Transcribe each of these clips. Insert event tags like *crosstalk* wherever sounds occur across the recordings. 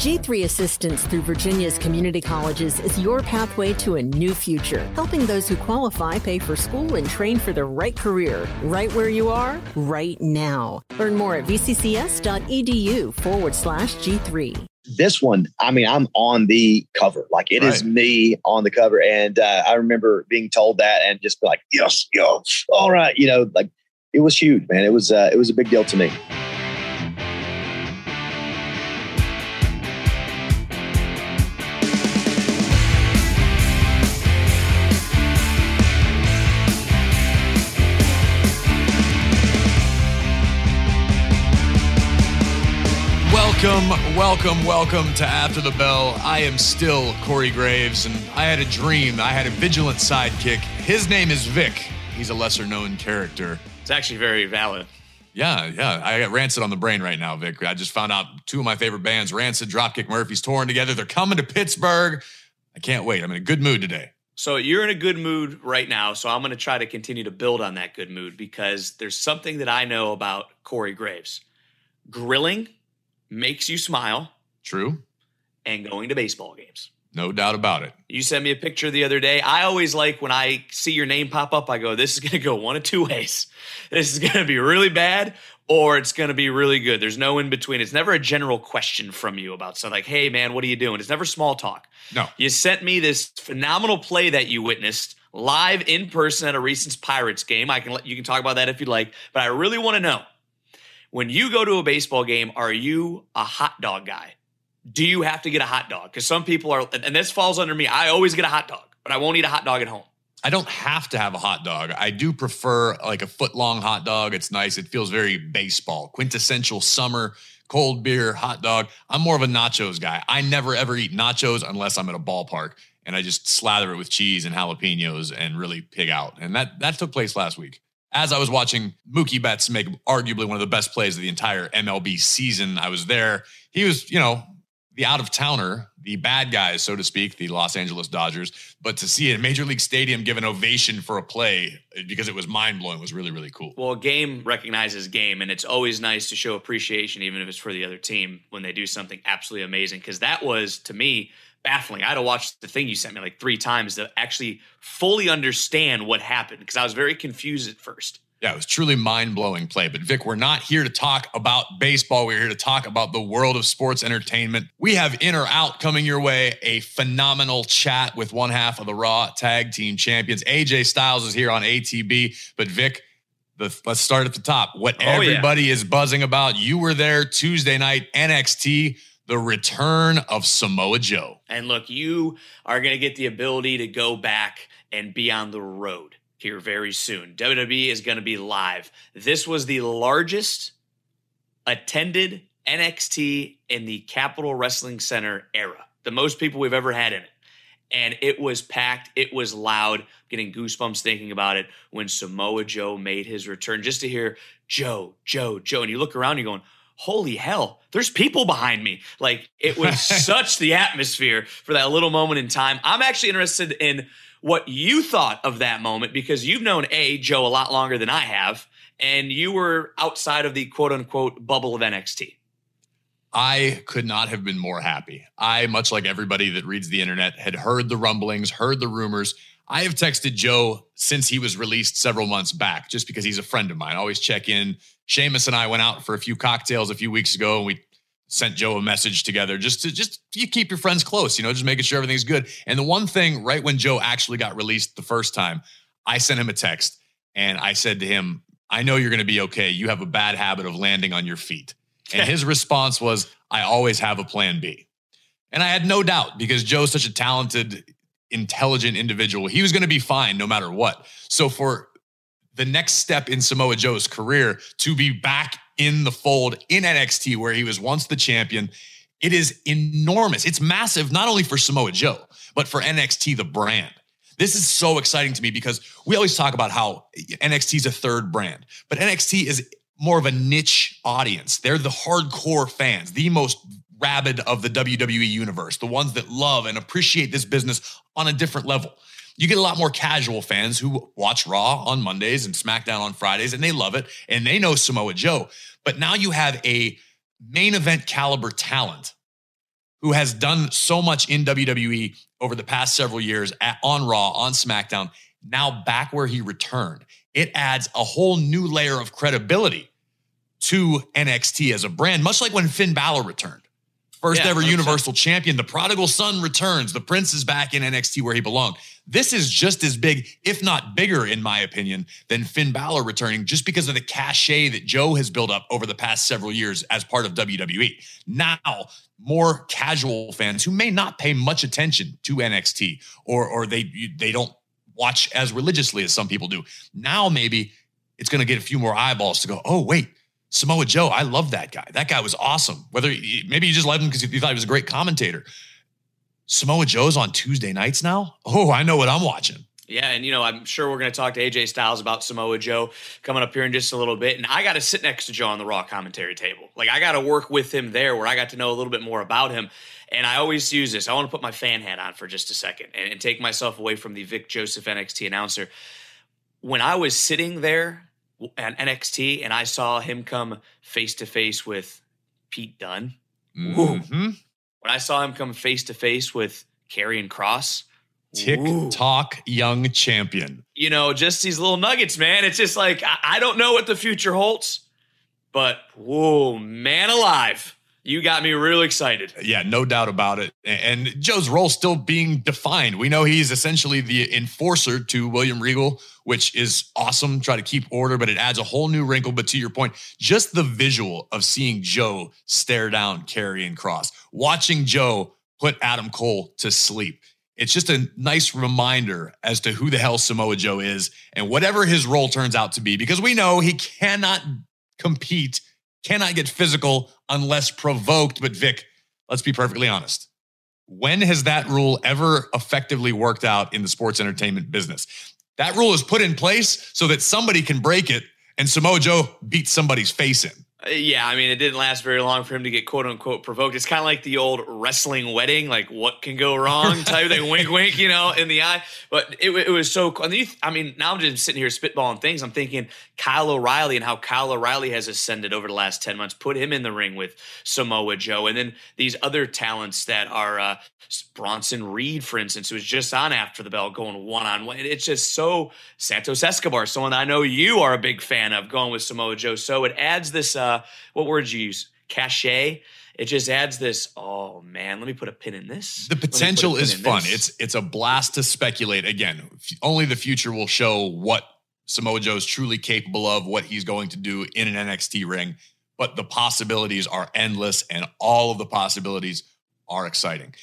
G3 Assistance through Virginia's community colleges is your pathway to a new future, helping those who qualify pay for school and train for the right career, right where you are, right now. Learn more at vccs.edu forward slash G3 this one, I mean, I'm on the cover. Like it right. is me on the cover. And uh, I remember being told that and just be like, yes, yo, all right. You know, like it was huge, man. It was, uh, it was a big deal to me. Welcome, welcome, welcome to After the Bell. I am still Corey Graves, and I had a dream. I had a vigilant sidekick. His name is Vic. He's a lesser known character. It's actually very valid. Yeah, yeah. I got Rancid on the brain right now, Vic. I just found out two of my favorite bands, Rancid, Dropkick Murphys, touring together. They're coming to Pittsburgh. I can't wait. I'm in a good mood today. So you're in a good mood right now. So I'm going to try to continue to build on that good mood because there's something that I know about Corey Graves. Grilling makes you smile. True. And going to baseball games. No doubt about it. You sent me a picture the other day. I always like when I see your name pop up, I go, this is going to go one of two ways. *laughs* This is going to be really bad or it's going to be really good. There's no in between. It's never a general question from you about something like, hey, man, what are you doing? It's never small talk. No. You sent me this phenomenal play that you witnessed live in person at a recent Pirates game. I can let you can talk about that if you'd like, but I really want to know when you go to a baseball game, are you a hot dog guy? Do you have to get a hot dog? Because some people are, and this falls under me. I always get a hot dog, but I won't eat a hot dog at home. I don't have to have a hot dog. I do prefer like a foot long hot dog. It's nice. It feels very baseball, quintessential summer, cold beer, hot dog. I'm more of a nachos guy. I never ever eat nachos unless I'm at a ballpark and I just slather it with cheese and jalapenos and really pig out. And that that took place last week as I was watching Mookie Betts make arguably one of the best plays of the entire MLB season, I was there. He was, you know, the out of towner, the bad guys, so to speak, the Los Angeles Dodgers. But to see a Major League Stadium give an ovation for a play because it was mind blowing was really, really cool. Well, game recognizes game, and it's always nice to show appreciation, even if it's for the other team, when they do something absolutely amazing. Because that was, to me, baffling. I had to watch the thing you sent me like three times to actually fully understand what happened because I was very confused at first. Yeah, it was truly mind blowing play. But Vic, we're not here to talk about baseball. We're here to talk about the world of sports entertainment. We have in or out coming your way a phenomenal chat with one half of the Raw Tag Team Champions. AJ Styles is here on ATB. But Vic, the, let's start at the top. What oh, everybody yeah. is buzzing about. You were there Tuesday night, NXT the return of Samoa Joe. And look, you are going to get the ability to go back and be on the road here very soon. WWE is going to be live. This was the largest attended NXT in the Capitol Wrestling Center era, the most people we've ever had in it. And it was packed, it was loud, getting goosebumps thinking about it when Samoa Joe made his return. Just to hear Joe, Joe, Joe. And you look around, you're going, holy hell, there's people behind me. Like it was *laughs* such the atmosphere for that little moment in time. I'm actually interested in what you thought of that moment because you've known A, Joe, a lot longer than I have, and you were outside of the quote unquote bubble of NXT. I could not have been more happy. I, much like everybody that reads the internet, had heard the rumblings, heard the rumors. I have texted Joe since he was released several months back, just because he's a friend of mine. I always check in, Sheamus and I went out for a few cocktails a few weeks ago and we sent Joe a message together just to just you keep your friends close, you know, just making sure everything's good. And the one thing right when Joe actually got released the first time, I sent him a text and I said to him, I know you're going to be okay. You have a bad habit of landing on your feet. And *laughs* his response was, I always have a plan B. And I had no doubt because Joe's such a talented, intelligent individual. He was going to be fine no matter what. So for the next step in Samoa Joe's career to be back in the fold in NXT, where he was once the champion. It is enormous. It's massive, not only for Samoa Joe, but for NXT, the brand. This is so exciting to me because we always talk about how NXT is a third brand, but NXT is more of a niche audience. They're the hardcore fans, the most rabid of the WWE universe, the ones that love and appreciate this business on a different level you get a lot more casual fans who watch Raw on Mondays and SmackDown on Fridays, and they love it and they know Samoa Joe. But now you have a main event caliber talent who has done so much in WWE over the past several years at, on Raw, on SmackDown, now back where he returned. It adds a whole new layer of credibility to NXT as a brand, much like when Finn Balor returned. First yeah, ever 100%. Universal Champion. The prodigal son returns. The prince is back in NXT where he belonged. This is just as big, if not bigger, in my opinion, than Finn Balor returning, just because of the cachet that Joe has built up over the past several years as part of WWE. Now, more casual fans who may not pay much attention to NXT or or they they don't watch as religiously as some people do. Now maybe it's going to get a few more eyeballs to go, "Oh, wait, Samoa Joe, I love that guy. That guy was awesome. Whether maybe you just loved him because you thought he was a great commentator. Samoa Joe's on Tuesday nights now. Oh, I know what I'm watching. Yeah, and you know, I'm sure we're going to talk to AJ Styles about Samoa Joe coming up here in just a little bit. And I got to sit next to Joe on the Raw commentary table. Like I got to work with him there, where I got to know a little bit more about him. And I always use this. I want to put my fan hat on for just a second and, and take myself away from the Vic Joseph NXT announcer. When I was sitting there at NXT and I saw him come face to face with Pete Dunne. Mm-hmm. When I saw him come face to face with Karrion Kross. TikTok young champion. You know, just these little nuggets, man. It's just like, I, I don't know what the future holds, but whoa, man alive you got me real excited. Yeah, no doubt about it. And Joe's role still being defined. We know he's essentially the enforcer to William Regal, which is awesome. Try to keep order, but it adds a whole new wrinkle. But to your point, just the visual of seeing Joe stare down Karrion Kross, watching Joe put Adam Cole to sleep. It's just a nice reminder as to who the hell Samoa Joe is and whatever his role turns out to be, because we know he cannot compete cannot get physical unless provoked. But Vic, let's be perfectly honest. When has that rule ever effectively worked out in the sports entertainment business? That rule is put in place so that somebody can break it and Samoa Joe beats somebody's face in. Uh, yeah, I mean, it didn't last very long for him to get quote unquote provoked. It's kind of like the old wrestling wedding, like what can go wrong *laughs* type thing, wink, wink, you know, in the eye. But it, it was so cool. I mean, now I'm just sitting here spitballing things. I'm thinking Kyle O'Reilly and how Kyle O'Reilly has ascended over the last 10 months, put him in the ring with Samoa Joe. And then these other talents that are uh, Bronson Reed, for instance, who was just on after the bell going one on one. It's just so Santos Escobar, someone I know you are a big fan of going with Samoa Joe. So it adds this, uh, Uh, what words you use? Cachet. It just adds this. Oh man, let me put a pin in this. The potential is fun. This. It's it's a blast to speculate. Again, only the future will show what Samoa Joe is truly capable of, what he's going to do in an NXT ring. But the possibilities are endless, and all of the possibilities are exciting.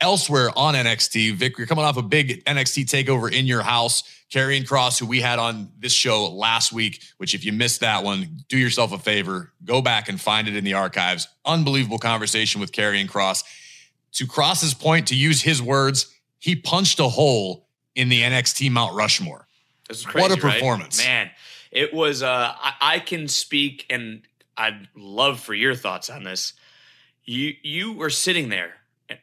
Elsewhere on NXT, Vic, you're coming off a big NXT takeover in your house. Karrion Kross, who we had on this show last week, which if you missed that one, do yourself a favor, go back and find it in the archives. Unbelievable conversation with Karrion Kross. To Kross's point, to use his words, he punched a hole in the NXT Mount Rushmore. Crazy, what a performance. Right? Man, it was, uh, I, I can speak and I'd love for your thoughts on this. You, you were sitting there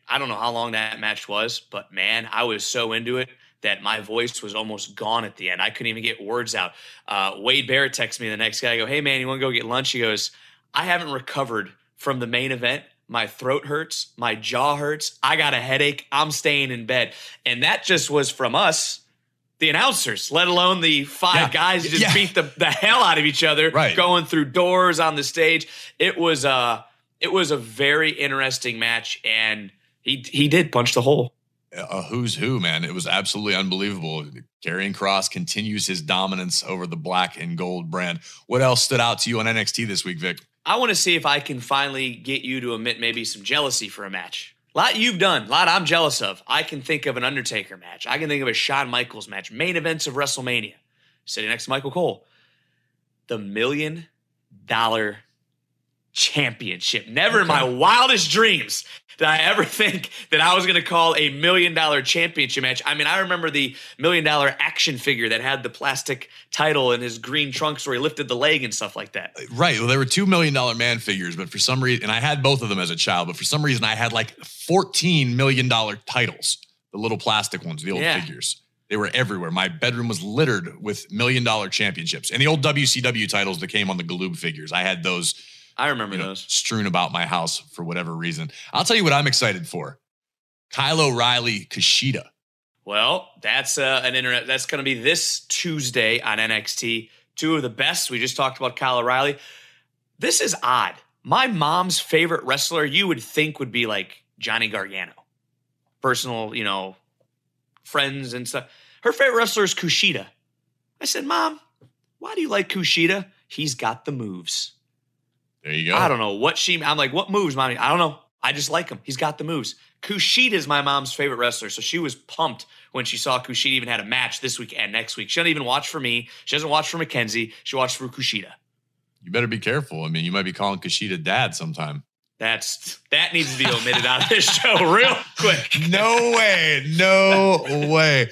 I don't know how long that match was, but man, I was so into it that my voice was almost gone at the end. I couldn't even get words out. Uh, Wade Barrett texts me the next guy. I go, hey man, you want to go get lunch? He goes, I haven't recovered from the main event. My throat hurts. My jaw hurts. I got a headache. I'm staying in bed. And that just was from us, the announcers, let alone the five yeah. guys who just yeah. beat the, the hell out of each other, right. going through doors on the stage. It was uh it was a very interesting match and he he did punch the hole. A who's who, man. It was absolutely unbelievable. Karrion Kross continues his dominance over the black and gold brand. What else stood out to you on NXT this week, Vic? I want to see if I can finally get you to admit maybe some jealousy for a match. A lot you've done, a lot I'm jealous of. I can think of an Undertaker match. I can think of a Shawn Michaels match. Main events of WrestleMania. Sitting next to Michael Cole. The million dollar championship. Never okay. in my wildest dreams did I ever *laughs* think that I was going to call a million dollar championship match. I mean, I remember the million dollar action figure that had the plastic title and his green trunks where he lifted the leg and stuff like that. Uh, right. Well, there were two million dollar man figures, but for some reason, and I had both of them as a child, but for some reason, I had like 14 million dollar titles, the little plastic ones, the old yeah. figures. They were everywhere. My bedroom was littered with million dollar championships and the old WCW titles that came on the Galoob figures. I had those I remember you know, those. strewn about my house for whatever reason. I'll tell you what I'm excited for. Kyle O'Reilly Kushida. Well, that's uh, an internet. That's going to be this Tuesday on NXT. Two of the best. We just talked about Kyle O'Reilly. This is odd. My mom's favorite wrestler, you would think, would be like Johnny Gargano. Personal, you know, friends and stuff. Her favorite wrestler is Kushida. I said, Mom, why do you like Kushida? He's got the moves. There you go. I don't know what she. I'm like, what moves, mommy? I don't know. I just like him. He's got the moves. Kushida is my mom's favorite wrestler, so she was pumped when she saw Kushida even had a match this week and next week. She doesn't even watch for me. She doesn't watch for Mackenzie. She watched for Kushida. You better be careful. I mean, you might be calling Kushida dad sometime. That's that needs to be omitted out of this show real *laughs* quick. No way. No way.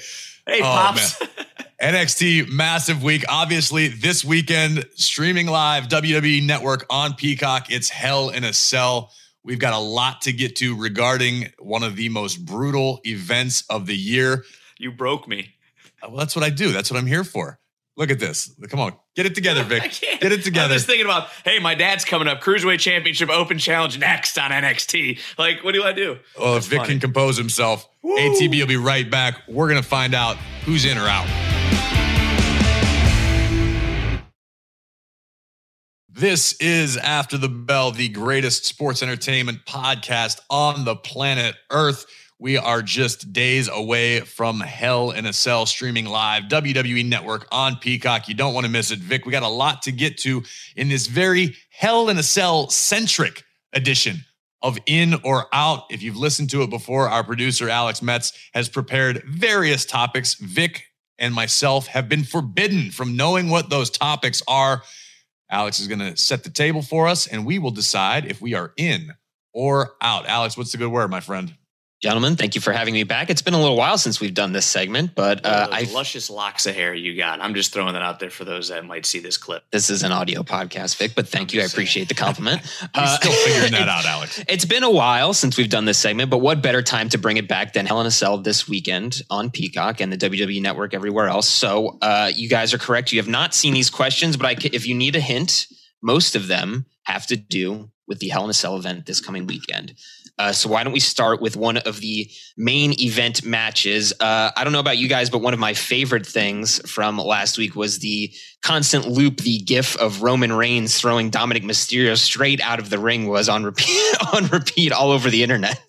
Hey, Oh, pops. *laughs* NXT massive week. Obviously, this weekend, streaming live, WWE Network on Peacock. It's hell in a cell. We've got a lot to get to regarding one of the most brutal events of the year. you broke me. Uh, well, that's what I do. That's what I'm here for. Look at this. Come on, get it together, *laughs* I Vic. can't. Get it together. I'm just thinking about, hey, my dad's coming up. Cruiserweight Championship Open Challenge next on NXT. Like, what do I do? Well, if Vic funny. can compose himself, ATB will be right back. We're going to find out who's in or out. This is After the Bell, the greatest sports entertainment podcast on the planet Earth. We are just days away from Hell in a Cell streaming live, WWE Network on Peacock. You don't want to miss it. Vic, we got a lot to get to in this very Hell in a Cell centric edition of In or Out. If you've listened to it before, our producer, Alex Metz, has prepared various topics. Vic and myself have been forbidden from knowing what those topics are. Alex is going to set the table for us, and we will decide if we are in or out. Alex, what's the good word, my friend? Gentlemen, thank you for having me back. It's been a little while since we've done this segment, but uh, those I luscious locks of hair you got. I'm just throwing that out there for those that might see this clip. this is an audio podcast, Vic. But thank you, I just saying. appreciate the compliment. He's *laughs* Uh, still figuring that it- *laughs* out, Alex. It's been a while since we've done this segment, but what better time to bring it back than Hell in a Cell this weekend on Peacock and the WWE Network everywhere else? So uh, you guys are correct. You have not seen these questions, but I, if you need a hint, most of them have to do with the Hell in a Cell event this coming weekend. Uh, so why don't we start with one of the main event matches? Uh, I don't know about you guys, but one of my favorite things from last week was the constant loop. The GIF of Roman Reigns throwing Dominik Mysterio straight out of the ring was on repeat, *laughs* on repeat all over the internet.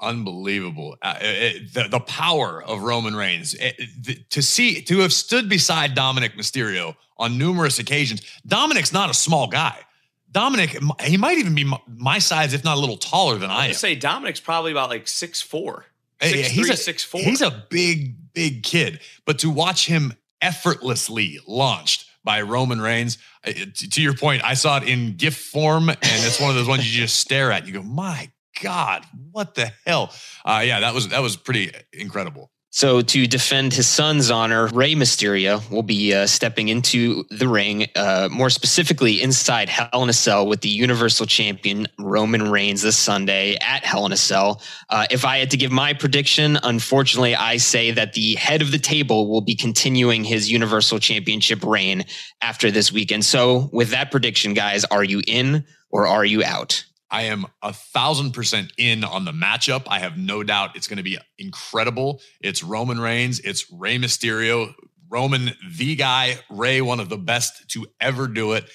Unbelievable. Uh, it- the, the power of Roman Reigns. It- to see, to have stood beside Dominik Mysterio on numerous occasions. Dominik's not a small guy. Dominik, he might even be my- size, if not a little taller than I I am. say Dominik's probably about like six four. Six he's three, a, six four. He's a big, big kid. But to watch him effortlessly launched by Roman Reigns, to, to your point, I saw it in GIF form, and it's one of those ones you just stare at. You go, my God, what the hell? Uh, yeah, that was that was pretty incredible. So, to defend his son's honor, Rey Mysterio will be uh, stepping into the ring, uh, more specifically inside Hell in a Cell with the Universal Champion Roman Reigns this Sunday at Hell in a Cell. Uh, if I had to give my prediction, unfortunately, I say that the head of the table will be continuing his Universal Championship reign after this weekend. So, with that prediction, guys, are you in or are you out? I am a thousand percent in on the matchup. I have no doubt it's going to be incredible. It's Roman Reigns, it's Rey Mysterio. Roman, the guy, Rey, one of the best to ever do it.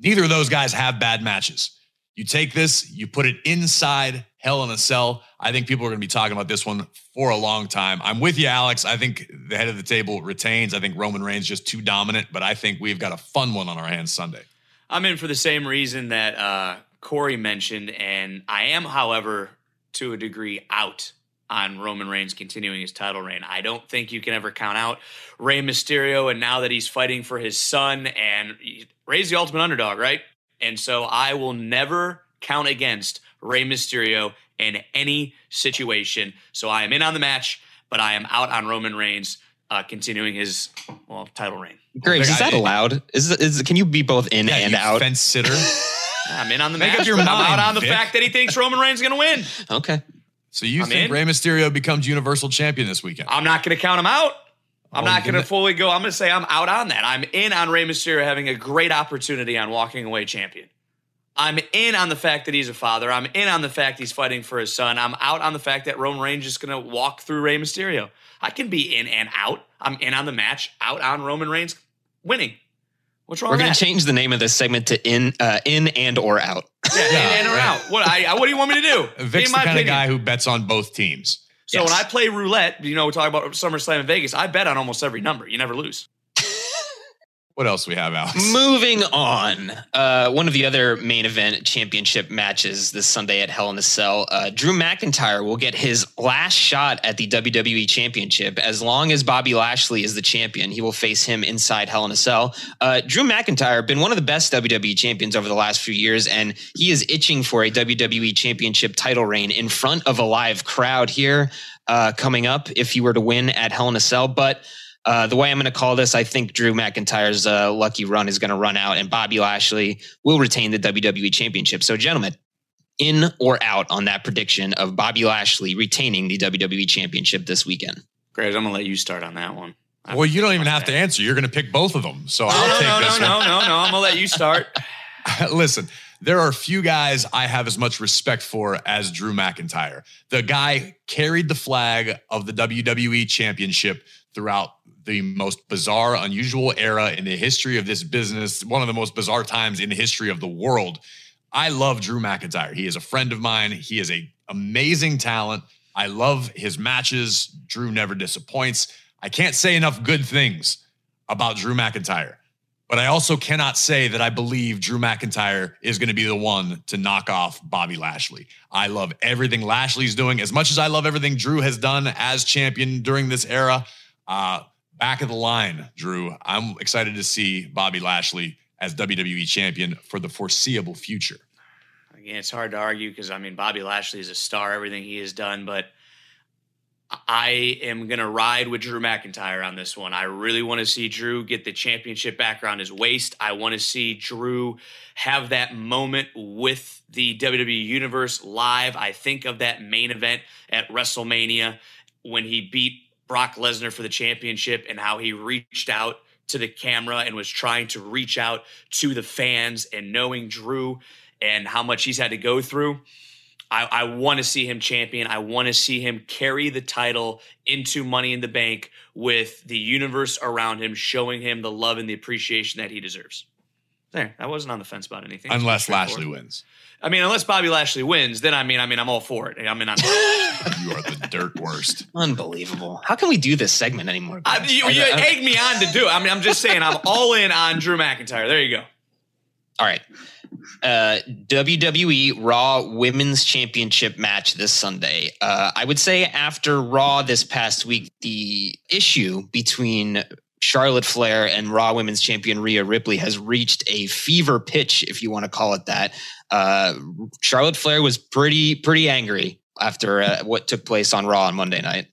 Neither of those guys have bad matches. You take this, you put it inside Hell in a Cell. I think people are going to be talking about this one for a long time. I'm with you, Alex. I think the head of the table retains. I think Roman Reigns just too dominant, but I think we've got a fun one on our hands Sunday. I'm in for the same reason that uh, Corey mentioned, and I am, however, to a degree, out on Roman Reigns continuing his title reign. I don't think you can ever count out Rey Mysterio, and now that he's fighting for his son, and he- Rey's the ultimate underdog, right? And so I will never count against Rey Mysterio in any situation. So I am in on the match, but I am out on Roman Reigns uh, continuing his well title reign. Graves, Vic, is that allowed? Is, is can you be both in Yeah, and you out? fence sitter. *laughs* I'm in on the Make up match, your but I'm out on the Vic. fact that he thinks Roman Reigns is going to win. Okay. So you I'm think in. Rey Mysterio becomes Universal Champion this weekend? I'm not going to count him out. I'm Oh, not you going to gonna- fully go. I'm going to say I'm out on that. I'm in on Rey Mysterio having a great opportunity on walking away champion. I'm in on the fact that he's a father. I'm in on the fact he's fighting for his son. I'm out on the fact that Roman Reigns is going to walk through Rey Mysterio. I can be in and out. I'm in on the match, out on Roman Reigns winning. What's wrong? We're going to change the name of this segment to in, uh, in and or out. Yeah, in and or out. What? I, what do you want me to do? *laughs* Vic's the kind opinion. of guy who bets on both teams. So yes. when I play roulette, you know, we talk about SummerSlam in Vegas. I bet on almost every number. You never lose. What else we have, Alex? Moving on. Uh, one of the other main event championship matches this Sunday at Hell in a Cell. Uh, Drew McIntyre will get his last shot at the WWE Championship. As long as Bobby Lashley is the champion, he will face him inside Hell in a Cell. Uh, Drew McIntyre been one of the best WWE champions over the last few years, and he is itching for a WWE Championship title reign in front of a live crowd here uh, coming up if he were to win at Hell in a Cell. But uh, the way I'm going to call this, I think Drew McIntyre's uh, lucky run is going to run out, and Bobby Lashley will retain the WWE Championship. So, gentlemen, in or out on that prediction of Bobby Lashley retaining the WWE Championship this weekend? Great, I'm going to let you start on that one. I well, you don't even have that. to answer. You're going to pick both of them. So no, I'll no, take no, this no, one. No, no, no, I'm going to let you start. *laughs* *laughs* Listen, there are few guys I have as much respect for as Drew McIntyre. The guy carried the flag of the WWE Championship throughout the most bizarre, unusual era in the history of this business, one of the most bizarre times in the history of the world. I love Drew McIntyre. He is a friend of mine. He is a amazing talent. I love his matches. Drew never disappoints. I can't say enough good things about Drew McIntyre. But I also cannot say that I believe Drew McIntyre is going to be the one to knock off Bobby Lashley. I love everything Lashley's doing as much as I love everything Drew has done as champion during this era. Uh, back of the line, Drew. I'm excited to see Bobby Lashley as WWE champion for the foreseeable future. Again, it's hard to argue because I mean Bobby Lashley is a star, everything he has done, but I am going to ride with Drew McIntyre on this one. I really want to see Drew get the championship back around his waist. I want to see Drew have that moment with the WWE Universe live. I think of that main event at WrestleMania when he beat Brock Lesnar for the championship and how he reached out to the camera and was trying to reach out to the fans and knowing Drew and how much he's had to go through. I, I want to see him champion. I want to see him carry the title into Money in the Bank with the universe around him, showing him the love and the appreciation that he deserves. There, I wasn't on the fence about anything. Unless Lashley wins. I mean, unless Bobby Lashley wins, then I mean, I mean, I'm all for it. I mean, I'm. *laughs* you are the dirt worst. Unbelievable. How can we do this segment anymore? I, you, you egged me on to do it. I mean, I'm just saying, I'm all in on Drew McIntyre. There you go. All right. Uh, WWE Raw Women's Championship match this Sunday. Uh, I would say after Raw this past week, the issue between Charlotte Flair and Raw Women's Champion Rhea Ripley has reached a fever pitch, if you want to call it that. Uh, Charlotte Flair was pretty pretty angry after uh, what took place on Raw on Monday night.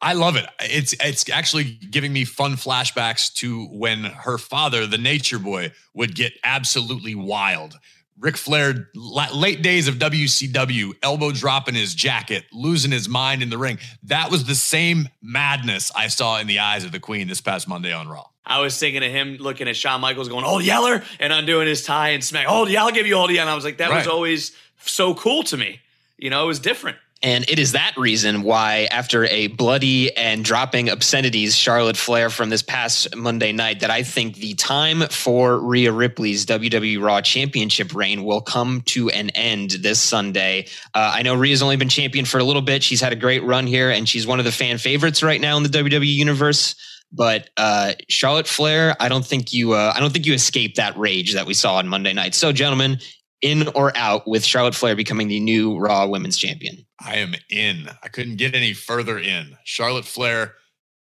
I love it. It's it's actually giving me fun flashbacks to when her father, the Nature Boy, would get absolutely wild. Ric Flair, late days of WCW, elbow dropping his jacket, losing his mind in the ring. That was the same madness I saw in the eyes of the Queen this past Monday on Raw. I was thinking of him looking at Shawn Michaels going, Old Yeller, and undoing his tie and smack, Old yeah, I'll give you Old yeah. And I was like, that right. was always so cool to me. You know, it was different. And it is that reason why, after a bloody and dropping obscenities Charlotte Flair from this past Monday night, that I think the time for Rhea Ripley's WWE Raw Championship reign will come to an end this Sunday. Uh, I know Rhea's only been champion for a little bit. She's had a great run here, and she's one of the fan favorites right now in the WWE universe. But uh, Charlotte Flair, I don't think you, uh, I don't think you escaped that rage that we saw on Monday night. So, gentlemen, in or out with Charlotte Flair becoming the new Raw Women's Champion? I am in. I couldn't get any further in. Charlotte Flair,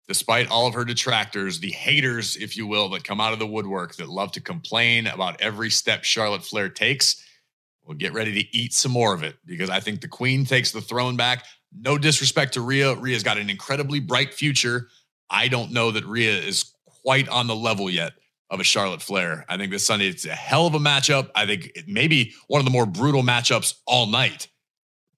despite all of her detractors, the haters, if you will, that come out of the woodwork that love to complain about every step Charlotte Flair takes, will get ready to eat some more of it because I think the Queen takes the throne back. No disrespect to Rhea. Rhea's got an incredibly bright future. I don't know that Rhea is quite on the level yet of a Charlotte Flair. I think this Sunday it's a hell of a matchup. I think it may be one of the more brutal matchups all night.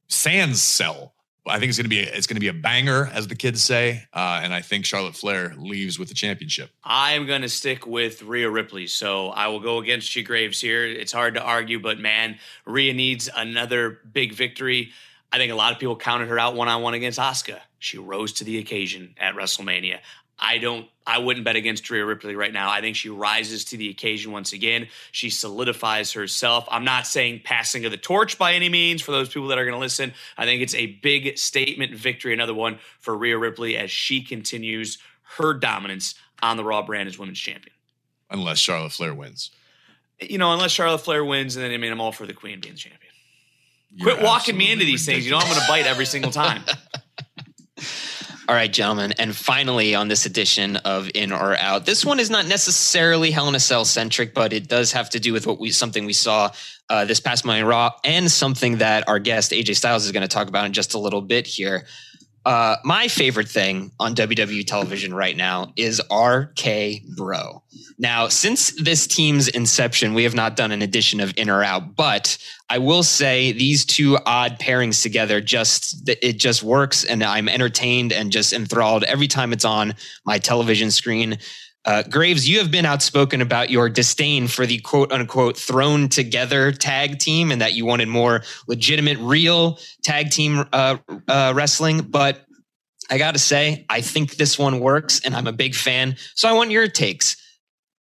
Sans cell I think it's to be a, it's to be a banger, as the kids say, uh, and I think Charlotte Flair leaves with the championship. I am going to stick with Rhea Ripley, so I will go against you, Graves. Here, it's hard to argue, but man, Rhea needs another big victory. I think a lot of people counted her out one on one against Asuka. She rose to the occasion at WrestleMania. I don't I wouldn't bet against Rhea Ripley right now. I think she rises to the occasion once again. She solidifies herself. I'm not saying passing of the torch by any means for those people that are going to listen. I think it's a big statement victory, another one for Rhea Ripley as she continues her dominance on the Raw brand as women's champion. Unless Charlotte Flair wins. You know, unless Charlotte Flair wins, and then I mean, I'm all for the Queen being the champion. You're Quit walking me into these ridiculous. things. You know, I'm going to bite every single time. *laughs* All right, gentlemen. And finally, on this edition of In or Out, this one is not necessarily Hell in a Cell centric, but it does have to do with what we something we saw uh, this past Monday Raw, and something that our guest AJ Styles is going to talk about in just a little bit here. Uh, my favorite thing on WWE television right now is RK Bro. Now, since this team's inception, we have not done an edition of In or Out, but I will say these two odd pairings together just it just works, and I'm entertained and just enthralled every time it's on my television screen. Uh, Graves, you have been outspoken about your disdain for the quote unquote thrown together tag team and that you wanted more legitimate, real tag team uh, uh, wrestling. But I got to say, I think this one works and I'm a big fan. So I want your takes.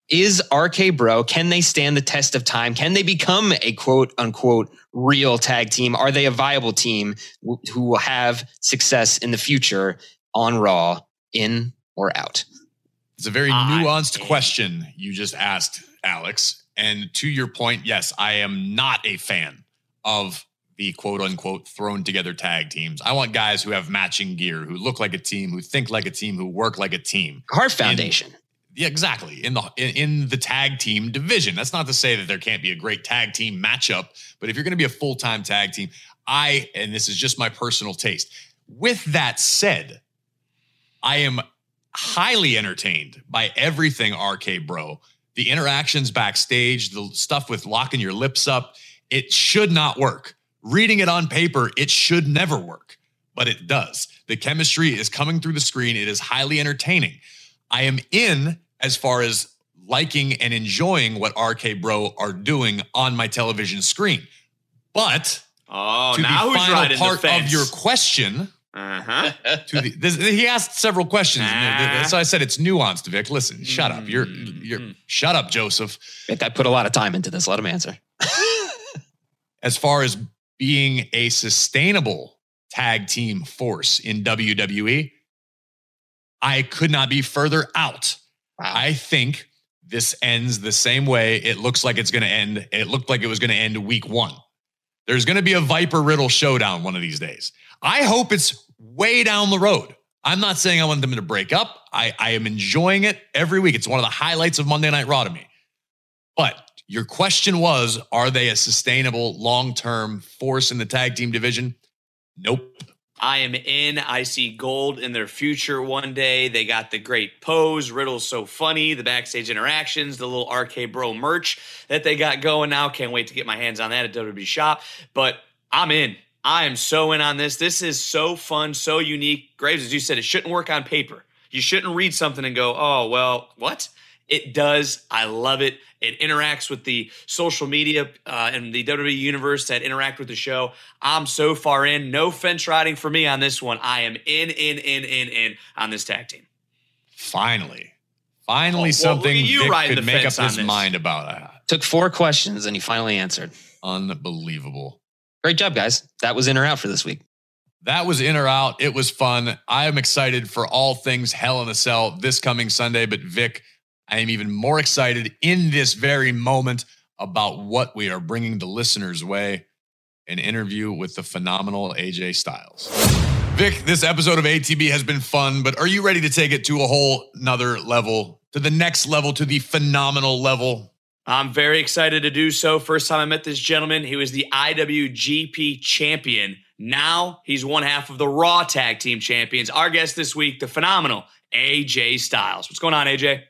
Is RK Bro, can they stand the test of time? Can they become a quote unquote real tag team? Are they a viable team who will have success in the future on Raw, in or out? It's a very ah, nuanced question you just asked, Alex. And to your point, yes, I am not a fan of the quote unquote thrown together tag teams. I want guys who have matching gear, who look like a team, who think like a team, who work like a team. Heart Foundation. In, yeah, exactly. In the in, in the tag team division. That's not to say that there can't be a great tag team matchup, but if you're going to be a full-time tag team, I and this is just my personal taste. With that said, I am highly entertained by everything RK Bro. The interactions backstage, the stuff with locking your lips up, it should not work. Reading it on paper, it should never work, but it does. The chemistry is coming through the screen. It is highly entertaining. I am in as far as liking and enjoying what RK Bro are doing on my television screen. But oh, to now the final part of your question, uh-huh. *laughs* the, this, he asked several questions. Uh-huh. So I said it's nuanced, Vic. Listen, mm-hmm. shut up. You're you're mm-hmm. shut up, Joseph. Vic, I put a lot of time into this. Let him answer. *laughs* as far as being a sustainable tag team force in WWE, I could not be further out. Wow. I think this ends the same way it looks like it's going to end. It looked like it was going to end week one. There's going to be a Viper Riddle showdown one of these days. I hope it's way down the road. I'm not saying I want them to break up. I, I am enjoying it every week. It's one of the highlights of Monday Night Raw to me. But your question was Are they a sustainable long term force in the tag team division? Nope. I am in. I see gold in their future one day. They got the great pose. Riddle's so funny. The backstage interactions, the little RK Bro merch that they got going now. Can't wait to get my hands on that at WWE Shop. But I'm in. I am so in on this. This is so fun, so unique. Graves, as you said, it shouldn't work on paper. You shouldn't read something and go, oh, well, what? It does. I love it. It interacts with the social media uh, and the WWE universe that interact with the show. I'm so far in. No fence riding for me on this one. I am in, in, in, in, in on this tag team. Finally. Finally, well, something well, you Vic could make up his mind about. Took four questions and he finally answered. Unbelievable. Great job, guys. That was in or out for this week. That was in or out. It was fun. I am excited for all things Hell in a Cell this coming Sunday. But Vic, I am even more excited in this very moment about what we are bringing the listeners' way an interview with the phenomenal AJ Styles. Vic, this episode of ATB has been fun, but are you ready to take it to a whole nother level, to the next level, to the phenomenal level? I'm very excited to do so. First time I met this gentleman, he was the IWGP champion. Now he's one half of the Raw Tag Team Champions. Our guest this week, the phenomenal AJ Styles. What's going on, AJ?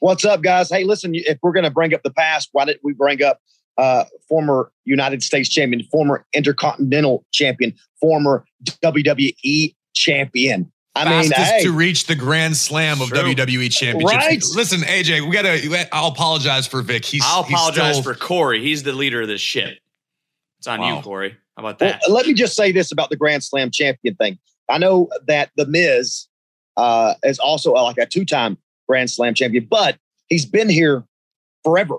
What's up, guys? Hey, listen, if we're going to bring up the past, why didn't we bring up uh, former United States champion, former Intercontinental champion, former WWE champion. I Fastest mean, hey, to reach the Grand Slam of true. WWE championships. Right. Listen, AJ, we gotta. I'll apologize for Vic. He's. I'll apologize he's still, for Corey. He's the leader of this ship. It's on wow. you, Corey. How about that? Well, let me just say this about the Grand Slam champion thing. I know that the Miz uh, is also uh, like a two-time Grand Slam champion, but he's been here forever.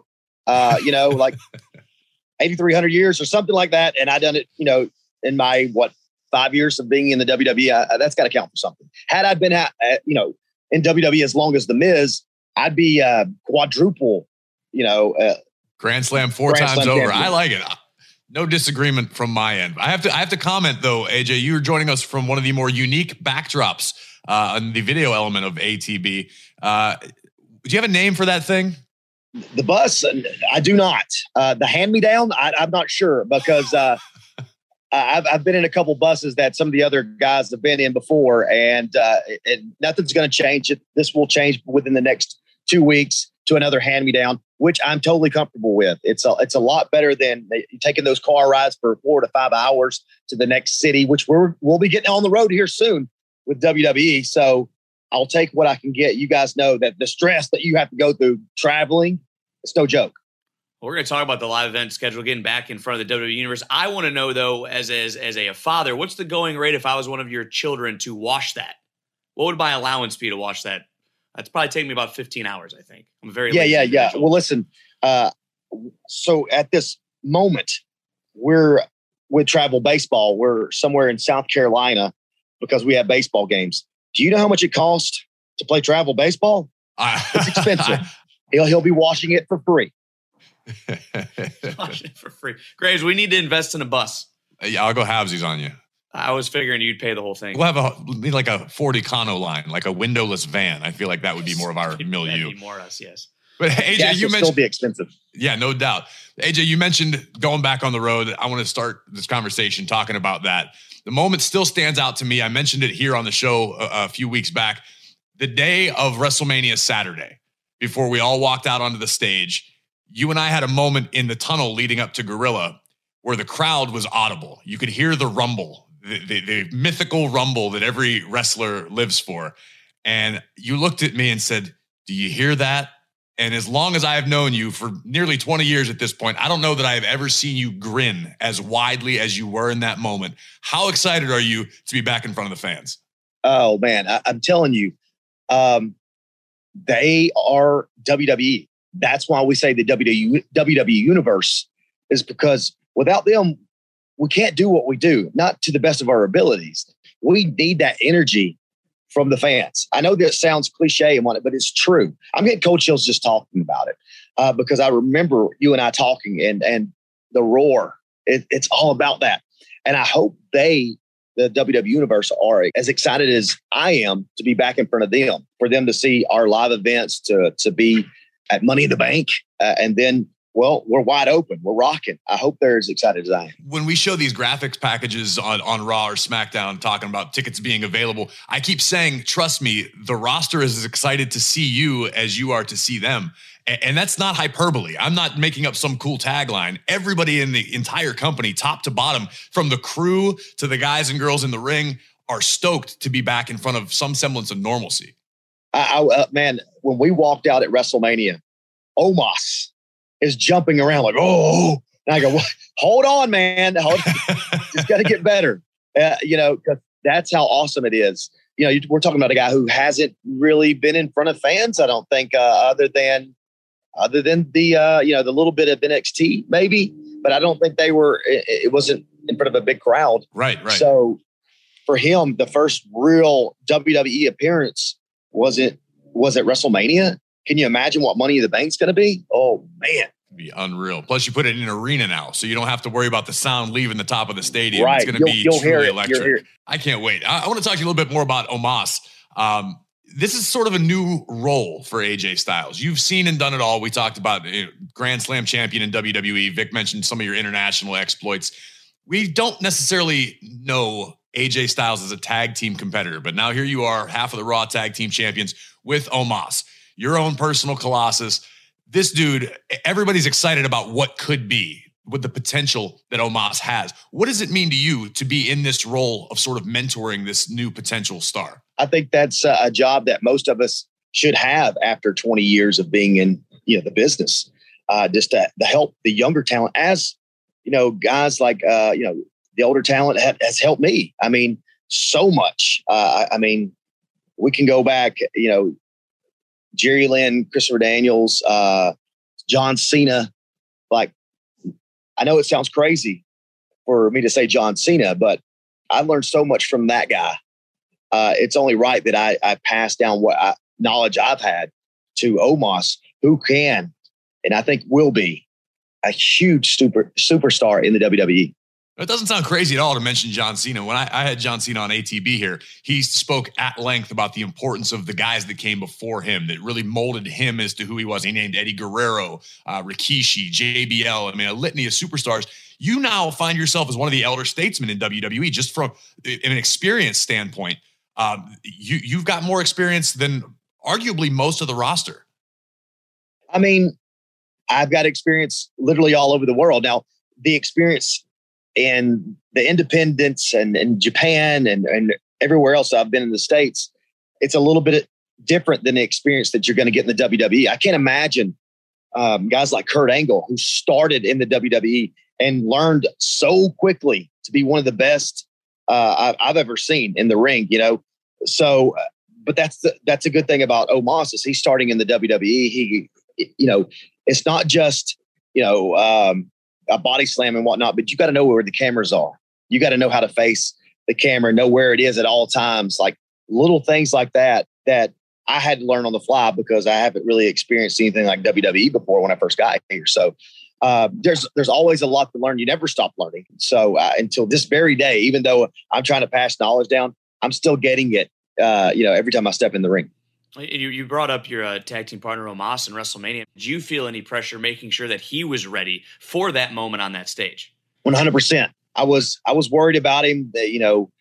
Uh, you know, like *laughs* 8,300 years or something like that. And I done it, you know, in my what five years of being in the WWE. I, that's got to count for something. Had I been, at, you know, in WWE as long as the Miz, I'd be uh, quadruple, you know, uh, Grand Slam four Grand times Slam over. Champion. I like it. No disagreement from my end. I have to. I have to comment though, AJ. You are joining us from one of the more unique backdrops uh, on the video element of ATB. Uh, do you have a name for that thing? The bus, I do not. Uh, the hand me down, I'm not sure because uh, *laughs* I've, I've been in a couple buses that some of the other guys have been in before, and, uh, nothing's going to change. It this will change within the next two weeks to another hand me down, which I'm totally comfortable with. It's a it's a lot better than taking those car rides for four to five hours to the next city, which we're we'll be getting on the road here soon with WWE. So I'll take what I can get. You guys know that the stress that you have to go through traveling, it's no joke. We're going to talk about the live event schedule, getting back in front of the WWE universe. I want to know though, as as as a father, what's the going rate if I was one of your children to watch that? What would my allowance be to watch that? That's probably taking me about 15 hours. I think I'm very yeah yeah individual. yeah. Well, listen. Uh, so at this moment, we're with travel baseball. We're somewhere in South Carolina because we have baseball games. Do you know how much it costs to play travel baseball? it's *laughs* expensive. he'll he'll be washing it for free. *laughs* washing it for free. Graves, we need to invest in a bus. Yeah, I'll go halvesies on you. I was figuring you'd pay the whole thing. We'll have a like a Ford Econoline, like a windowless van. I feel like that would be more of our *laughs* milieu. more us, yes. But AJ, Gas you mentioned still be expensive. Yeah, no doubt. AJ, you mentioned going back on the road. I want to start this conversation talking about that. The moment still stands out to me. I mentioned it here on the show a, a few weeks back. The day of WrestleMania Saturday, before we all walked out onto the stage, you and I had a moment in the tunnel leading up to Gorilla where the crowd was audible. You could hear the rumble, the, the, the mythical rumble that every wrestler lives for. And you looked at me and said, Do you hear that? And as long as I have known you for nearly 20 years at this point, I don't know that I have ever seen you grin as widely as you were in that moment. How excited are you to be back in front of the fans? Oh man, I, am telling you, um, they are WWE. That's why we say the WWE, WWE universe is because without them, we can't do what we do, not to the best of our abilities. We need that energy from the fans. I know that sounds cliche and what, but it's true. I'm getting cold chills just talking about it uh, because I remember you and I talking and and the roar. It, it's all about that, and I hope they, the WWE universe, are as excited as I am to be back in front of them for them to see our live events to to be at Money in the Bank, uh, and then well, we're wide open. We're rocking. I hope they're as excited as I am. When we show these graphics packages on, on Raw or SmackDown talking about tickets being available, I keep saying, trust me, the roster is as excited to see you as you are to see them. And, and that's not hyperbole. I'm not making up some cool tagline. Everybody in the entire company, top to bottom, from the crew to the guys and girls in the ring, are stoked to be back in front of some semblance of normalcy. I, I, uh, man, when we walked out at WrestleMania, Omos is jumping around like, oh, and I go, well, hold on, man. Hold it's got to get better. Uh, you know, because that's how awesome it is. You know, we're talking about a guy who hasn't really been in front of fans. I don't think, uh, other than other than the uh, you know the little bit of NXT maybe, but I don't think they were. It, it wasn't in front of a big crowd. Right, right. So for him, the first real WWE appearance was it was at WrestleMania, can you imagine what Money in the Bank's going to be? Oh man, be unreal. Plus, you put it in an arena now, so you don't have to worry about the sound leaving the top of the stadium. Right. It's going to be you'll truly electric. I can't wait. I, I, want to talk to you a little bit more about Omos. Um, this is sort of a new role for AJ Styles. You've seen and done it all. We talked about you know, Grand Slam champion in WWE. Vic mentioned some of your international exploits. We don't necessarily know AJ Styles as a tag team competitor, but now here you are, half of the Raw tag team champions with Omos your own personal Colossus. this dude, everybody's excited about what could be with the potential that Omos has. What does it mean to you to be in this role of sort of mentoring this new potential star? I think that's a job that most of us should have after 20 years of being in you know the business. Uh, just to, to help the younger talent, as you know, guys like uh, you know the older talent has helped me. I mean, so much. Uh, I mean, we can go back. You know, Jerry Lynn, Christopher Daniels, uh, John Cena. Like, I know it sounds crazy for me to say John Cena, but I learned so much from that guy. Uh, it's only right that I, I pass down what I, knowledge I've had to Omos, who can, and I think will be a huge super superstar in the WWE. It doesn't sound crazy at all to mention John Cena. When I, I, had John Cena on ATB here, he spoke at length about the importance of the guys that came before him that really molded him as to who he was. He named Eddie Guerrero, uh, Rikishi, JBL. I mean, a litany of superstars. You now find yourself as one of the elder statesmen in WWE, just from an experience standpoint. Um, you you've got more experience than arguably most of the roster. I mean, I've got experience literally all over the world. Now, the experience in the independents and, in Japan and, and everywhere else I've been in the States, it's a little bit different than the experience that you're going to get in the WWE. I can't imagine um, guys like Kurt Angle, who started in the WWE and learned so quickly to be one of the best uh, I've, ever seen in the ring. You know, so but that's the, that's a good thing about Omos is he's starting in the WWE. He, you know, it's not just you know um, a body slam and whatnot, but you got to know where the cameras are. You got to know how to face the camera, know where it is at all times. Like little things like that that I had to learn on the fly because I haven't really experienced anything like WWE before when I first got here. So uh, there's there's always a lot to learn. You never stop learning. So uh, until this very day, even though I'm trying to pass knowledge down, I'm still getting it uh, you know, every time I step in the ring. You, you brought up your uh, tag team partner Omos in WrestleMania. Did you feel any pressure making sure that he was ready for that moment on that stage? One hundred percent. I was I was worried about him. That, you know,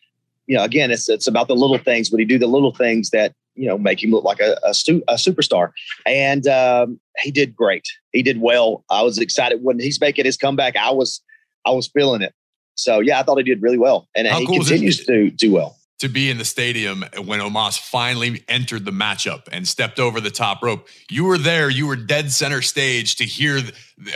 you know, again, it's it's about the little things, but he do the little things that you know make him look like a a, stu- a superstar. And um, he did great. He did well. I was excited when he's making his comeback. I was I was feeling it. So yeah, I thought he did really well, and How he cool continues to do well to be in the stadium when Omos finally entered the matchup and stepped over the top rope. You were there, you were dead center stage to hear,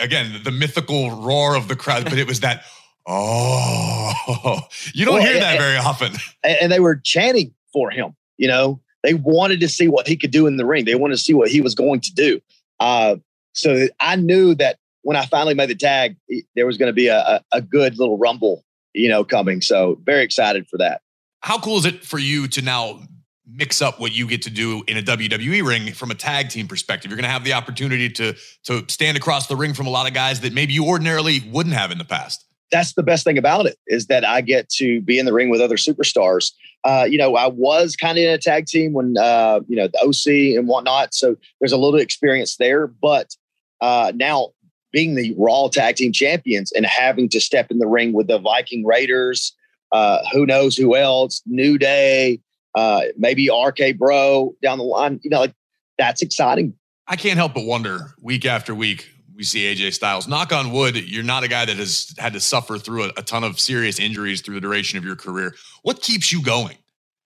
again, the mythical roar of the crowd, but it was that, *laughs* oh, *laughs* you don't well, hear that very often. And they were chanting for him, you know, they wanted to see what he could do in the ring, they wanted to see what he was going to do. Uh, so I knew that when I finally made the tag, there was going to be a, a good little rumble, you know, coming. So very excited for that how cool is it for you to now mix up what you get to do in a WWE ring from a tag team perspective? You're going to have the opportunity to to stand across the ring from a lot of guys that maybe you ordinarily wouldn't have in the past. That's the best thing about it is that I get to be in the ring with other superstars. Uh, you know, I was kind of in a tag team when uh, you know the OC and whatnot, so there's a little experience there. But uh, now being the Raw Tag Team Champions and having to step in the ring with the Viking Raiders, uh, who knows who else, New Day, uh, maybe RK Bro down the line. You know, like that's exciting. I can't help but wonder week after week. We see AJ Styles. Knock on wood, you're not a guy that has had to suffer through a, a ton of serious injuries through the duration of your career. What keeps you going?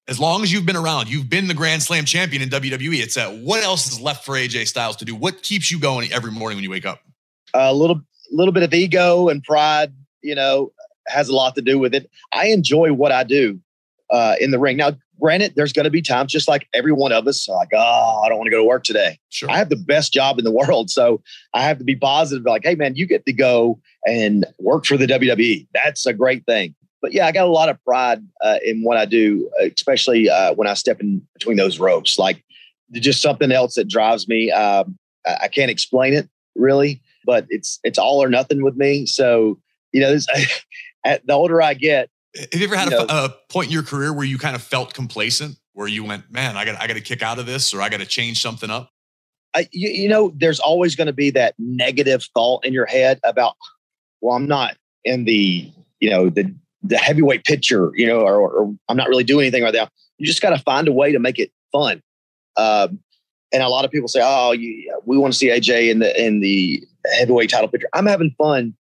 As long as you've been around, you've been the Grand Slam champion in WWE. It's at what else is left for AJ Styles to do? What keeps you going every morning when you wake up? A little, little bit of ego and pride. You know, has a lot to do with it. I enjoy what I do uh, in the ring. Now, granted, there's going to be times just like every one of us, like, oh, I don't want to go to work today. Sure. I have the best job in the world. So I have to be positive, like, hey, man, you get to go and work for the WWE. That's a great thing. But yeah, I got a lot of pride uh, in what I do, especially uh, when I step in between those ropes. Like, just something else that drives me. Um, I can't explain it really, but it's it's all or nothing with me. So you know, *laughs* the older I get. Have you ever had you a, know, a, point in your career where you kind of felt complacent, where you went, "Man, I got I got to kick out of this, or I got to change something up"? I, you, you know, there's always going to be that negative thought in your head about, "Well, I'm not in the you know the the heavyweight picture, you know, or, or I'm not really doing anything right now." You just got to find a way to make it fun. Um, and a lot of people say, "Oh, you, we want to see AJ in the in the heavyweight title picture." I'm having fun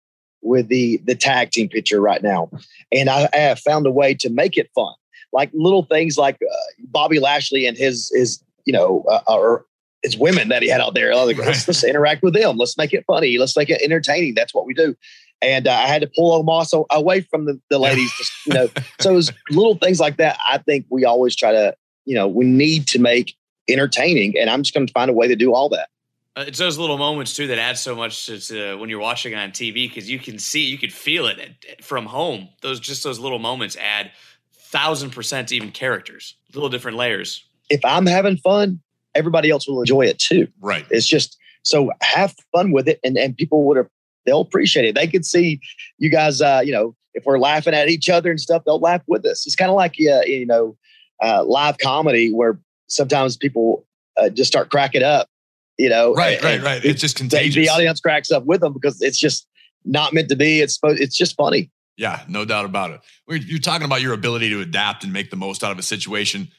with the the tag team picture right now, and I, I have found a way to make it fun, like little things like uh, Bobby Lashley and his his you know uh, or his women that he had out there. Like, let's, let's interact with them. Let's make it funny. Let's make it entertaining. That's what we do. And uh, I had to pull Omos away from the, the ladies, just, you know. so it was *laughs* little things like that. I think we always try to, you know, we need to make entertaining, and I'm just going to find a way to do all that. Uh, it's those little moments too that add so much to, to when you're watching on TV because you can see, you can feel it from home. Those just those little moments add thousand percent even characters, little different layers. If I'm having fun, everybody else will enjoy it too. Right. It's just so have fun with it, and and people would have they'll appreciate it. They could see you guys. Uh, you know, if we're laughing at each other and stuff, they'll laugh with us. It's kind of like uh, you know, uh, live comedy where sometimes people uh, just start cracking up you know. Right, right, right. It's just contagious. The audience cracks up with them because it's just not meant to be. It's it's just funny. Yeah, no doubt about it. You're talking about your ability to adapt and make the most out of a situation.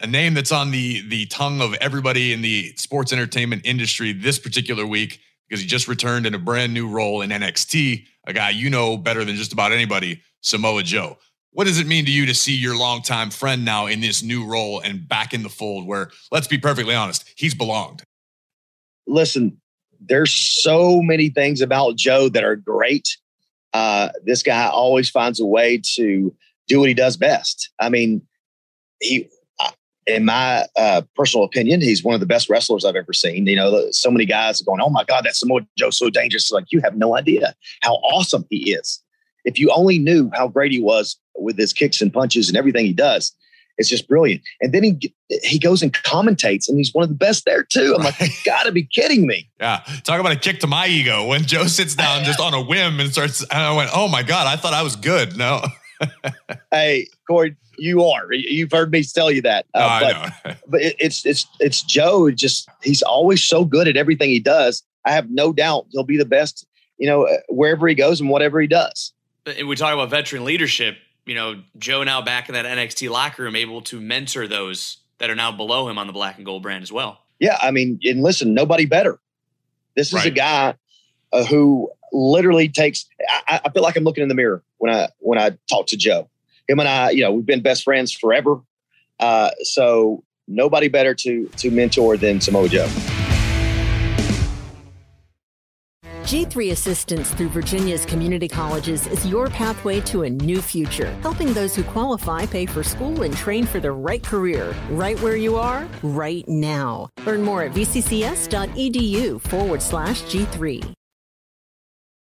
A name that's on the the tongue of everybody in the sports entertainment industry this particular week because he just returned in a brand new role in NXT. A guy you know better than just about anybody, Samoa Joe. What does it mean to you to see your longtime friend now in this new role and back in the fold where, let's be perfectly honest, he's belonged? Listen, there's so many things about Joe that are great. Uh, this guy always finds a way to do what he does best. I mean, he, in my uh, personal opinion, he's one of the best wrestlers I've ever seen. You know, so many guys are going, "Oh my God, that's Samoa Joe so dangerous!" Like you have no idea how awesome he is. If you only knew how great he was with his kicks and punches and everything he does, it's just brilliant. And then he he goes and commentates, and he's one of the best there too. I'm right. like, you got to be kidding me. Yeah, talk about a kick to my ego when Joe sits down just on a whim and starts. And I went, oh my god, I thought I was good. No. *laughs* hey, Corey, you are. You've heard me tell you that. Uh, no, but, *laughs* but it, it's it's it's Joe. Just he's always so good at everything he does. I have no doubt he'll be the best. You know, uh, wherever he goes and whatever he does. And we talk about veteran leadership you know, Joe now back in that NXT locker room, able to mentor those that are now below him on the black and gold brand as well. Yeah, I mean, and listen, nobody better. This is right. a guy uh, who literally takes. I, I, feel like I'm looking in the mirror when I when I talk to Joe. Him and I, you know, we've been best friends forever. Uh, so nobody better to to mentor than Samoa Joe. G3 Assistance through Virginia's community colleges is your pathway to a new future, helping those who qualify pay for school and train for the right career, right where you are, right now. Learn more at vccs.edu forward slash G3. I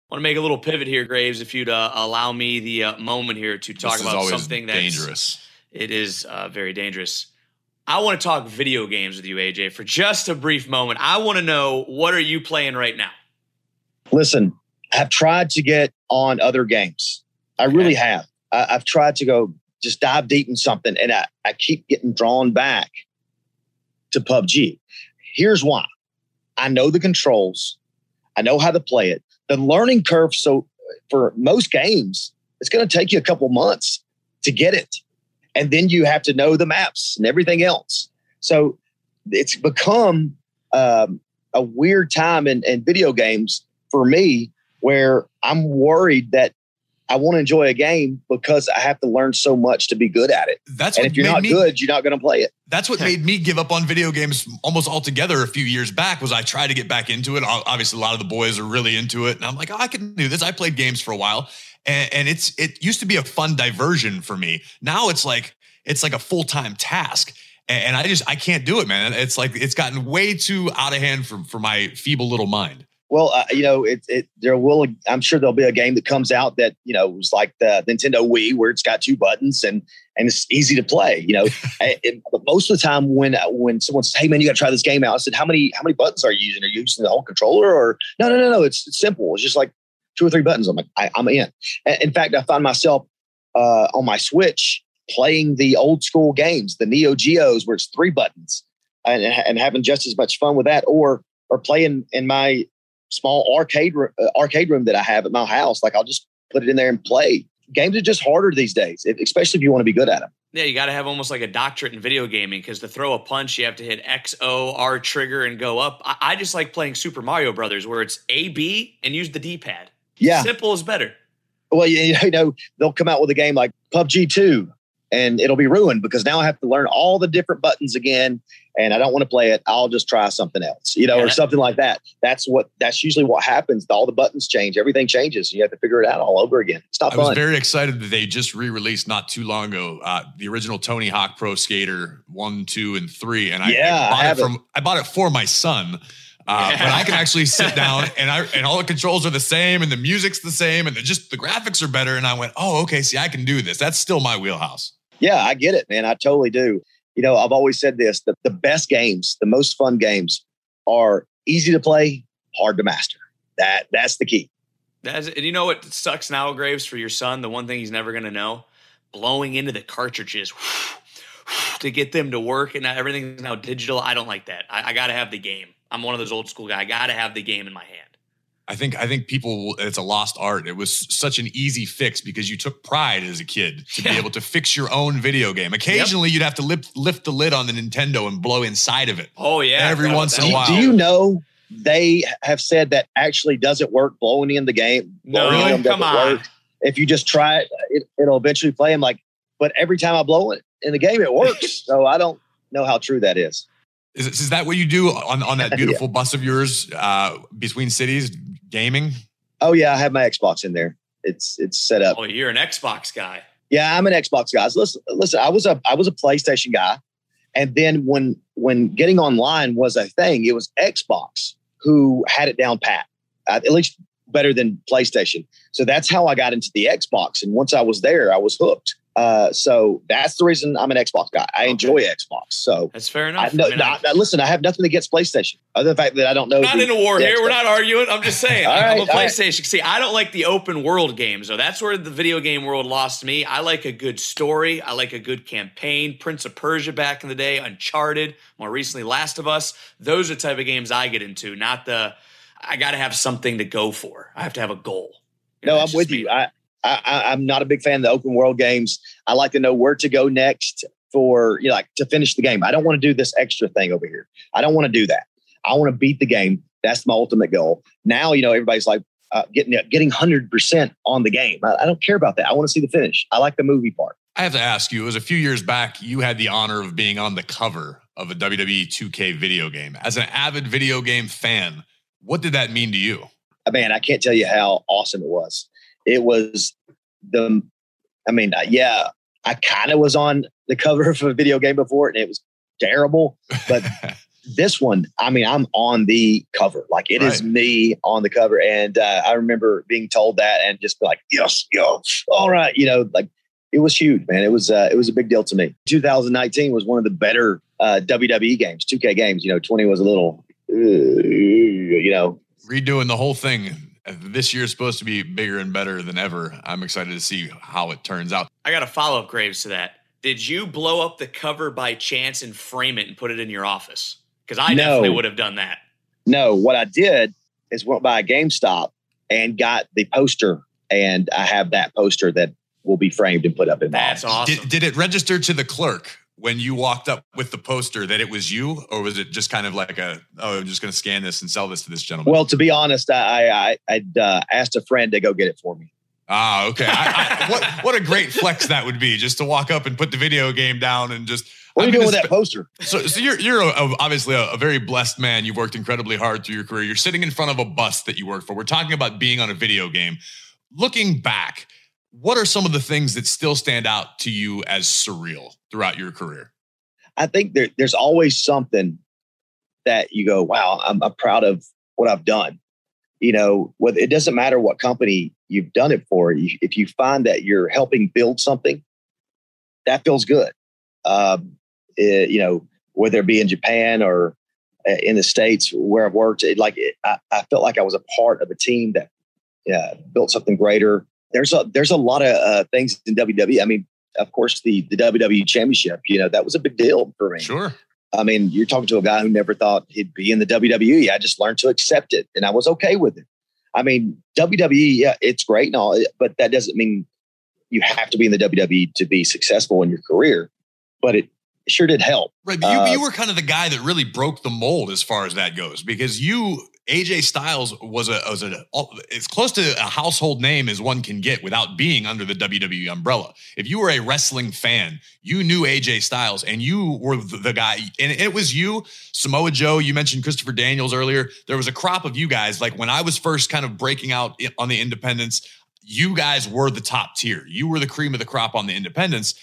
want to make a little pivot here, Graves, if you'd uh, allow me the uh, moment here to talk about something that's dangerous. It is uh, very dangerous. I want to talk video games with you, AJ, for just a brief moment. I want to know what are you playing right now? Listen, I've tried to get on other games. I really have. I, have tried to go just dive deep in something, and I, I keep getting drawn back to PUBG. Here's why I know the controls, I know how to play it. The learning curve, so for most games, it's going to take you a couple months to get it. And then you have to know the maps and everything else. So it's become um, a weird time in, in video games for me where I'm worried that I want to enjoy a game because I have to learn so much to be good at it. That's and if you're not me, good, you're not going to play it. That's what made me give up on video games almost altogether a few years back. Was I tried to get back into it? Obviously, a lot of the boys are really into it, and I'm like, oh, I can do this. I played games for a while, and, and it's it used to be a fun diversion for me. Now it's like it's like a full time task, and, and I just I can't do it, man. It's like it's gotten way too out of hand for for my feeble little mind. Well, uh, you know, it, it there will. I'm sure there'll be a game that comes out that you know was like the Nintendo Wii, where it's got two buttons and and it's easy to play. You know, *laughs* it, but most of the time when when someone says, "Hey, man, you got to try this game out," I said, "How many how many buttons are you using? Are you using the whole controller or no, no, no, no? It's, it's simple. It's just like two or three buttons." I'm like, I, am in. In fact, I find myself uh, on my Switch playing the old school games, the Neo Geos, where it's three buttons, and, and having just as much fun with that, or or playing in my small arcade uh, arcade room that I have at my house. Like I'll just put it in there and play. Games are just harder these days, especially if you want to be good at them. Yeah, you got to have almost like a doctorate in video gaming because to throw a punch, you have to hit X, O, R trigger and go up. I, I just like playing Super Mario Brothers where it's A, B and use the D pad. Yeah. Simple is better. Well, *laughs* you know, they'll come out with a game like PUBG 2 and it'll be ruined because now I have to learn all the different buttons again and I don't want to play it. I'll just try something else, you know, yeah. or something like that. That's what that's usually what happens. All the buttons change, everything changes. You have to figure it out all over again. It's not I fun. was very excited that they just re-released not too long ago uh, the original Tony Hawk Pro Skater one, two, and three, and I, yeah, I bought I it from I bought it for my son. Uh, but I can actually sit *laughs* down and I and all the controls are the same and the music's the same and the, just the graphics are better. And I went, oh, okay, see, I can do this. That's still my wheelhouse. Yeah, I get it, man. I totally do you know, I've always said this that the best games, the most fun games are easy to play, hard to master. That that's the key. That's and you know what sucks now, Graves, for your son? The one thing he's never gonna know, blowing into the cartridges *sighs* to get them to work and everything's now digital. I don't like that. I, I gotta have the game. I'm one of those old school guys. I gotta have the game in my hand. I think I think people it's a lost art. It was such an easy fix because you took pride as a kid to yeah. be able to fix your own video game. Occasionally, yep. you'd have to lift lift the lid on the Nintendo and blow inside of it. Oh yeah, every once in a while. Do you know they have said that actually doesn't work blowing in the game? No, really? come on. Work. If you just try it, it, it'll eventually play. I'm like, but every time I blow it in the game, it works. *laughs* so I don't know how true that is. Is, is that what you do on, on that *laughs* beautiful yeah. bus of yours uh, between cities? Gaming? Oh yeah, I have my Xbox in there. It's it's set up. Oh, you're an Xbox guy. Yeah, I'm an Xbox guy. Listen, listen, I was a I was a PlayStation guy, and then when when getting online was a thing, it was Xbox who had it down pat, uh, at least better than PlayStation. So that's how I got into the Xbox. And once I was there, I was hooked. Uh, so that's the reason I'm an Xbox guy. I okay. enjoy Xbox. So that's fair enough. I, no, I mean, I, listen, I have nothing against PlayStation, other than the fact that I don't know. Not the, in a war here. We're not arguing. I'm just saying. *laughs* I'm a PlayStation. Right. See, I don't like the open world games. So that's where the video game world lost me. I like a good story. I like a good campaign. Prince of Persia back in the day, Uncharted, more recently, Last of Us. Those are the type of games I get into. Not the. I got to have something to go for. I have to have a goal. You know, no, I'm with me. you. I, I, am not a big fan of the open world games. I like to know where to go next for you know, like to finish the game. I don't want to do this extra thing over here. I don't want to do that. I want to beat the game. That's my ultimate goal. Now, you know, everybody's like uh, getting getting hundred percent on the game. I, I don't care about that. I want to see the finish. I like the movie part. I have to ask you. It was a few years back. You had the honor of being on the cover of a WWE 2K video game. As an avid video game fan, what did that mean to you? Man, I can't tell you how awesome it was it was the, I mean, uh, yeah, I kind of was on the cover of a video game before and it was terrible, but *laughs* this one, I mean, I'm on the cover. Like it right. is me on the cover. And uh, I remember being told that and just be like, yes, yo, all right. You know, like it was huge, man. It was, uh, it was a big deal to me. 2019 was one of the better uh, WWE games, 2K games. You know, 20 was a little, uh, you know, redoing the whole thing this year is supposed to be bigger and better than ever. I'm excited to see how it turns out. I got a follow up, Graves, to that. Did you blow up the cover by chance and frame it and put it in your office? Because I no. definitely would have done that. No, what I did is went by a GameStop and got the poster, and I have that poster that will be framed and put up in That's office. awesome. Did, did it register to the clerk when you walked up with the poster that it was you, or was it just kind of like a, oh, I'm just going to scan this and sell this to this gentleman? Well, to be honest, I, I I'd uh, asked a friend to go get it for me. Ah, okay. I, I, what what a great flex that would be, just to walk up and put the video game down and just. What are you doing with that poster? So, so you're you're a, a, obviously a, a, very blessed man. You've worked incredibly hard through your career. You're sitting in front of a bus that you work for. We're talking about being on a video game. Looking back, what are some of the things that still stand out to you as surreal throughout your career? I think there, there's always something that you go, wow, I'm, I'm proud of what I've done. You know, it doesn't matter what company you've done it for, if you find that you're helping build something, that feels good. Um, it, you know, whether it be in Japan or uh, in the states where I've worked, it, like it, I, I, felt like I was a part of a team that yeah, built something greater. There's a there's a lot of uh, things in WWE. I mean, of course, the the WWE Championship. You know, that was a big deal for me. Sure. I mean, you're talking to a guy who never thought he'd be in the WWE. I just learned to accept it, and I was okay with it. I mean, WWE, yeah, it's great and all, but that doesn't mean you have to be in the WWE to be successful in your career, but it sure did help. Right. But you, uh, you were kind of the guy that really broke the mold as far as that goes because you AJ Styles was a was a as close to a household name as one can get without being under the WWE umbrella. If you were a wrestling fan, you knew AJ Styles and you were the guy. And it was you, Samoa Joe. You mentioned Christopher Daniels earlier. There was a crop of you guys. Like when I was first kind of breaking out on the independents, you guys were the top tier. You were the cream of the crop on the independents,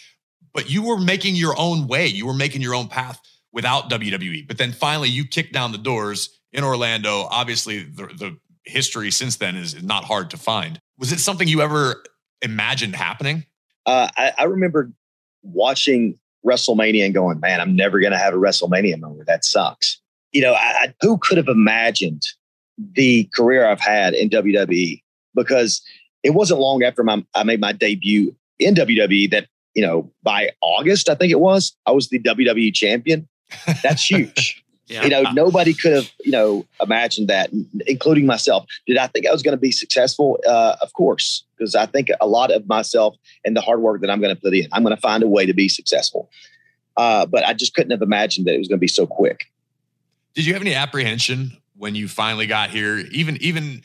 but you were making your own way. You were making your own path without WWE. But then finally, you kicked down the doors in Orlando. Obviously, the, the history since then is not hard to find. Was it something you ever imagined happening? Uh, I, I, remember watching WrestleMania and going, man, I'm never going to have a WrestleMania moment. That sucks. You know, I, who could have imagined the career I've had in WWE? Because it wasn't long after my, I made my debut in WWE that, you know, by August, I think it was, I was the WWE champion. That's *laughs* huge. Yeah. You know, nobody could have, you know, imagined that, including myself. Did I think I was going to be successful? Uh, of course, because I think a lot of myself and the hard work that I'm going to put in, I'm going to find a way to be successful. Uh, but I just couldn't have imagined that it was going to be so quick. Did you have any apprehension when you finally got here? Even, even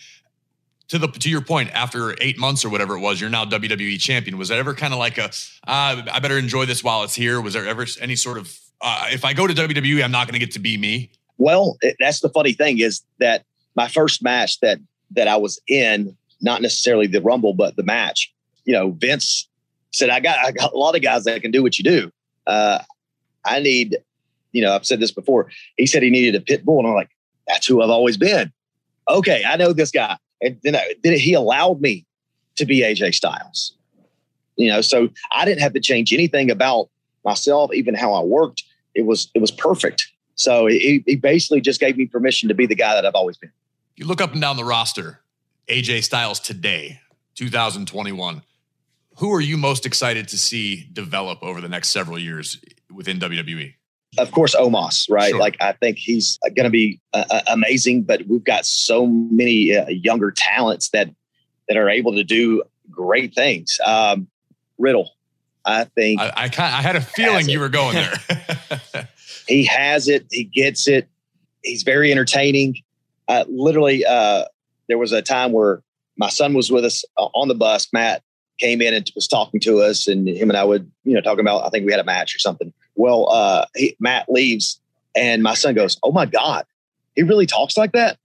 to the to your point, after eight months or whatever it was, you're now WWE champion. Was that ever kind of like a, uh, I better enjoy this while it's here? Was there ever any sort of uh, if I go to WWE, I'm not going to get to be me. Well, that's the funny thing is that my first match that that I was in, not necessarily the Rumble, but the match. You know, Vince said, "I got, I got a lot of guys that can do what you do. Uh, I need, you know, I've said this before. He said he needed a pit bull, and I'm like, that's who I've always been. Okay, I know this guy, and then, I, then he allowed me to be AJ Styles. You know, so I didn't have to change anything about myself, even how I worked it was it was perfect. So he, he basically just gave me permission to be the guy that I've always been. You look up and down the roster, AJ Styles today, 2021. Who are you most excited to see develop over the next several years within WWE? Of course, Omos, right? Sure. Like I think he's going to be uh, uh, amazing, but we've got so many uh, younger talents that that are able to do great things. Um, Riddle, I think I, I, I had a feeling you were going there. *laughs* he has it. He gets it. He's very entertaining. Uh, literally, uh, there was a time where my son was with us uh, on the bus. Matt came in and was talking to us, and him and I would, you know, talking about. I think we had a match or something. Well, uh, he, Matt leaves, and my son goes, "Oh my god, he really talks like that."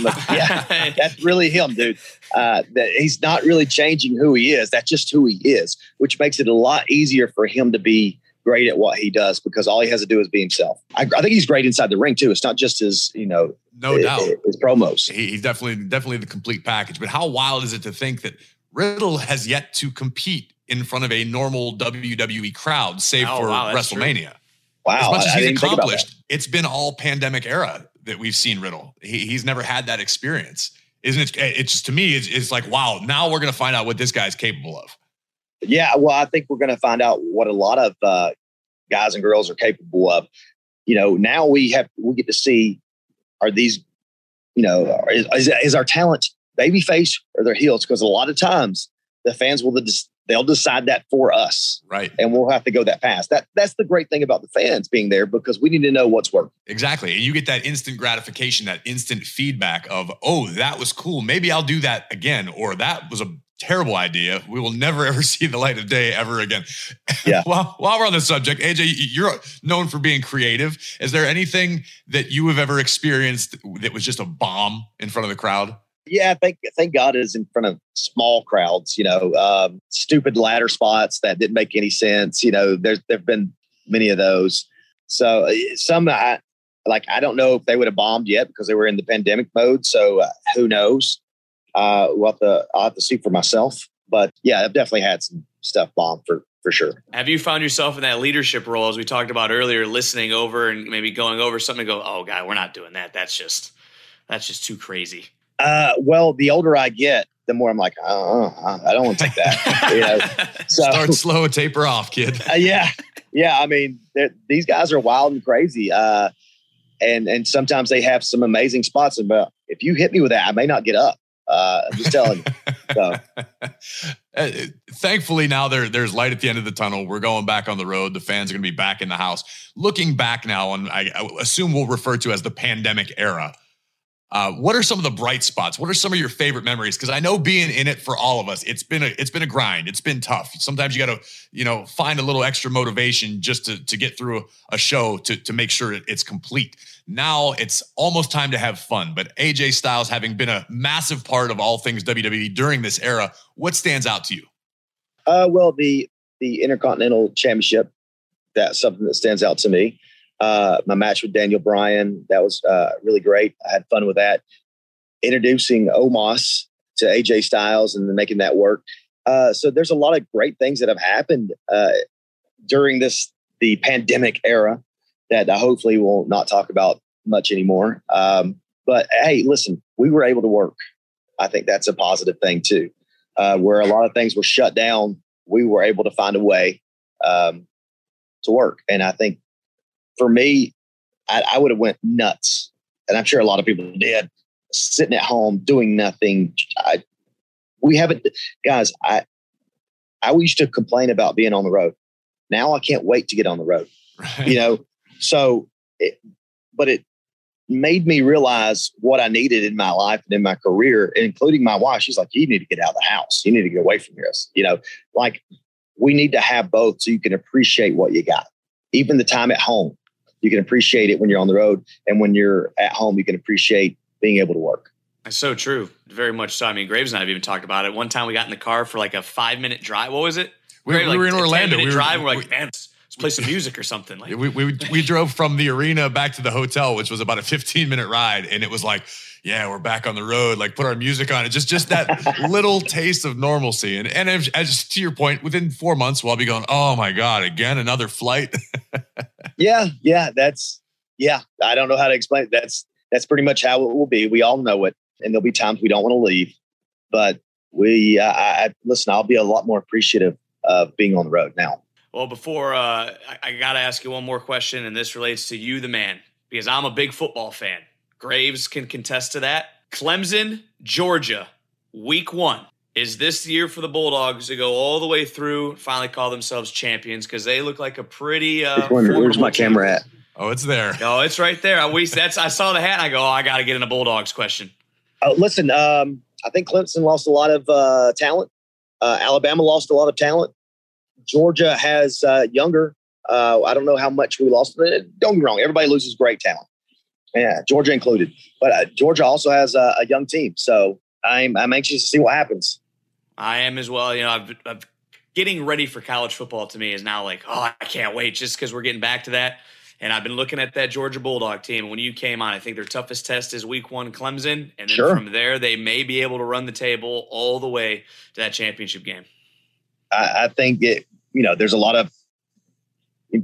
Like, *laughs* yeah, that's really him, dude. Uh, that he's not really changing who he is. That's just who he is, which makes it a lot easier for him to be great at what he does because all he has to do is be himself. I, I think he's great inside the ring too. It's not just his, you know, no his, doubt his promos. He, he's definitely definitely the complete package. But how wild is it to think that Riddle has yet to compete in front of a normal WWE crowd, save oh, for wow, WrestleMania? True. Wow, as much as he's accomplished, it's been all pandemic era that we've seen Riddle. He, he's never had that experience. Isn't it? It's to me, it's, it's like, wow, now we're going to find out what this guy's capable of. Yeah. Well, I think we're going to find out what a lot of uh, guys and girls are capable of. You know, now we have, we get to see are these, you know, is, is our talent babyface or their heels? Because a lot of times the fans will they'll decide that for us. Right. And we'll have to go that fast. That that's the great thing about the fans being there because we need to know what's working. Exactly. And you get that instant gratification, that instant feedback of, oh, that was cool. Maybe I'll do that again. Or that was a terrible idea. We will never *laughs* ever see the light of day ever again. *laughs* Yeah. while, while we're on the subject, AJ, you're known for being creative. Is there anything that you have ever experienced that was just a bomb in front of the crowd? Yeah, thank thank God it is in front of small crowds. You know, um, stupid ladder spots that didn't make any sense. You know, there's there've been many of those. So uh, some I like I don't know if they would have bombed yet because they were in the pandemic mode. So uh, who knows? Uh, we'll I'll have to see for myself. But yeah, I've definitely had some stuff bombed for for sure. Have you found yourself in that leadership role as we talked about earlier, listening over and maybe going over something? go, oh God, we're not doing that. That's just that's just too crazy. Uh, well, the older I get, the more I'm like, oh, I don't want to take that. you know, *laughs* so start slow, taper off, kid. *laughs* uh, yeah, yeah. I mean, these guys are wild and crazy, uh, and and sometimes they have some amazing spots. But if you hit me with that, I may not get up. Uh, I'm just telling you. So. *laughs* Uh, thankfully, now there, there's light at the end of the tunnel. We're going back on the road. The fans are going to be back in the house. Looking back now and I, I assume we'll refer to as the pandemic era. Uh, what are some of the bright spots? What are some of your favorite memories? Because I know being in it for all of us, it's been a it's been a grind. It's been tough. Sometimes you got to you know find a little extra motivation just to to get through a show to to make sure it's complete. Now it's almost time to have fun. But AJ Styles, having been a massive part of all things WWE during this era, what stands out to you? Uh, well, the the Intercontinental Championship. That's something that stands out to me. Uh, my match with Daniel Bryan, that was uh, really great. I had fun with that. Introducing Omos to AJ Styles and making that work. Uh, so there's a lot of great things that have happened uh, during this the pandemic era that I hopefully will not talk about much anymore. Um, but hey, listen, we were able to work. I think that's a positive thing too. Uh, where a lot of things were shut down, we were able to find a way um, to work, and I think for me, I, I would have went nuts, and I'm sure a lot of people did, sitting at home doing nothing. I, we haven't, guys. I I used to complain about being on the road. Now I can't wait to get on the road. Right. You know, so, it, but it made me realize what I needed in my life and in my career, including my wife. She's like, "You need to get out of the house. You need to get away from here." You know, like we need to have both so you can appreciate what you got, even the time at home you can appreciate it when you're on the road, and when you're at home, you can appreciate being able to work. That's so true. Very much so. I mean, Graves and I have even talked about it. One time we got in the car for like a five minute drive. What was it? We, we, we were in Orlando. We were, drive. We're like, man, let's play some music or something. Like we, we we *laughs* drove from the arena back to the hotel, which was about a 15 minute ride, and it was like yeah, we're back on the road. Like put our music on it. Just just that *laughs* little taste of normalcy. And and as, as, to your point, within four months, we'll be going, oh my god, again another flight. *laughs* yeah, yeah, that's yeah. I don't know how to explain it. That's that's pretty much how it will be. We all know it, and there'll be times we don't want to leave, but we. Uh, I, listen. I'll be a lot more appreciative of being on the road now. Well, before uh, I, I got to ask you one more question, and this relates to you, the man, because I'm a big football fan. Graves can contest to that. Clemson, Georgia, week one. Is this the year for the Bulldogs to go all the way through, finally call themselves champions? Because they look like a pretty. Uh, where's my team. camera at? Oh, it's there. Oh, it's right there. I, we, that's, I saw the hat and I go, oh, I got to get in a Bulldogs question. Uh, listen, um, I think Clemson lost a lot of uh, talent. Uh, Alabama lost a lot of talent. Georgia has uh, younger. Uh, I don't know how much we lost. Don't get me wrong. Everybody loses great talent. Yeah, Georgia included. But uh, Georgia also has a, a, young team, so I'm I'm anxious to see what happens. I am as well. You know, I've, I've getting ready for college football to me is now like, oh, I can't wait, just because we're getting back to that. And I've been looking at that Georgia Bulldog team. When you came on, I think their toughest test is Week One, Clemson, and then sure. from there they may be able to run the table all the way to that championship game. I, I think it. You know, there's a lot of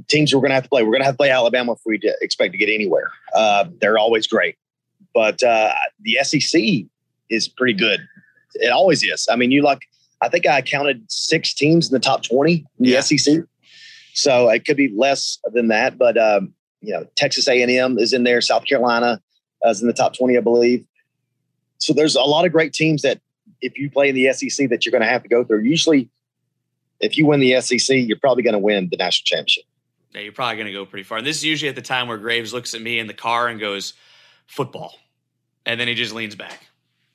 teams we're going to have to play. We're going to have to play Alabama if we expect to get anywhere. Uh, they're always great, but uh, the SEC is pretty good. It always is. I mean, you like. I think I counted six teams in the top twenty in the yeah. SEC, so it could be less than that. But um, you know, Texas A and M is in there. South Carolina is in the top twenty, I believe. So there's a lot of great teams that if you play in the SEC that you're going to have to go through. Usually, if you win the SEC, you're probably going to win the national championship yeah, you're probably going to go pretty far. And this is usually at the time where Graves looks at me in the car and goes, football. And then he just leans back.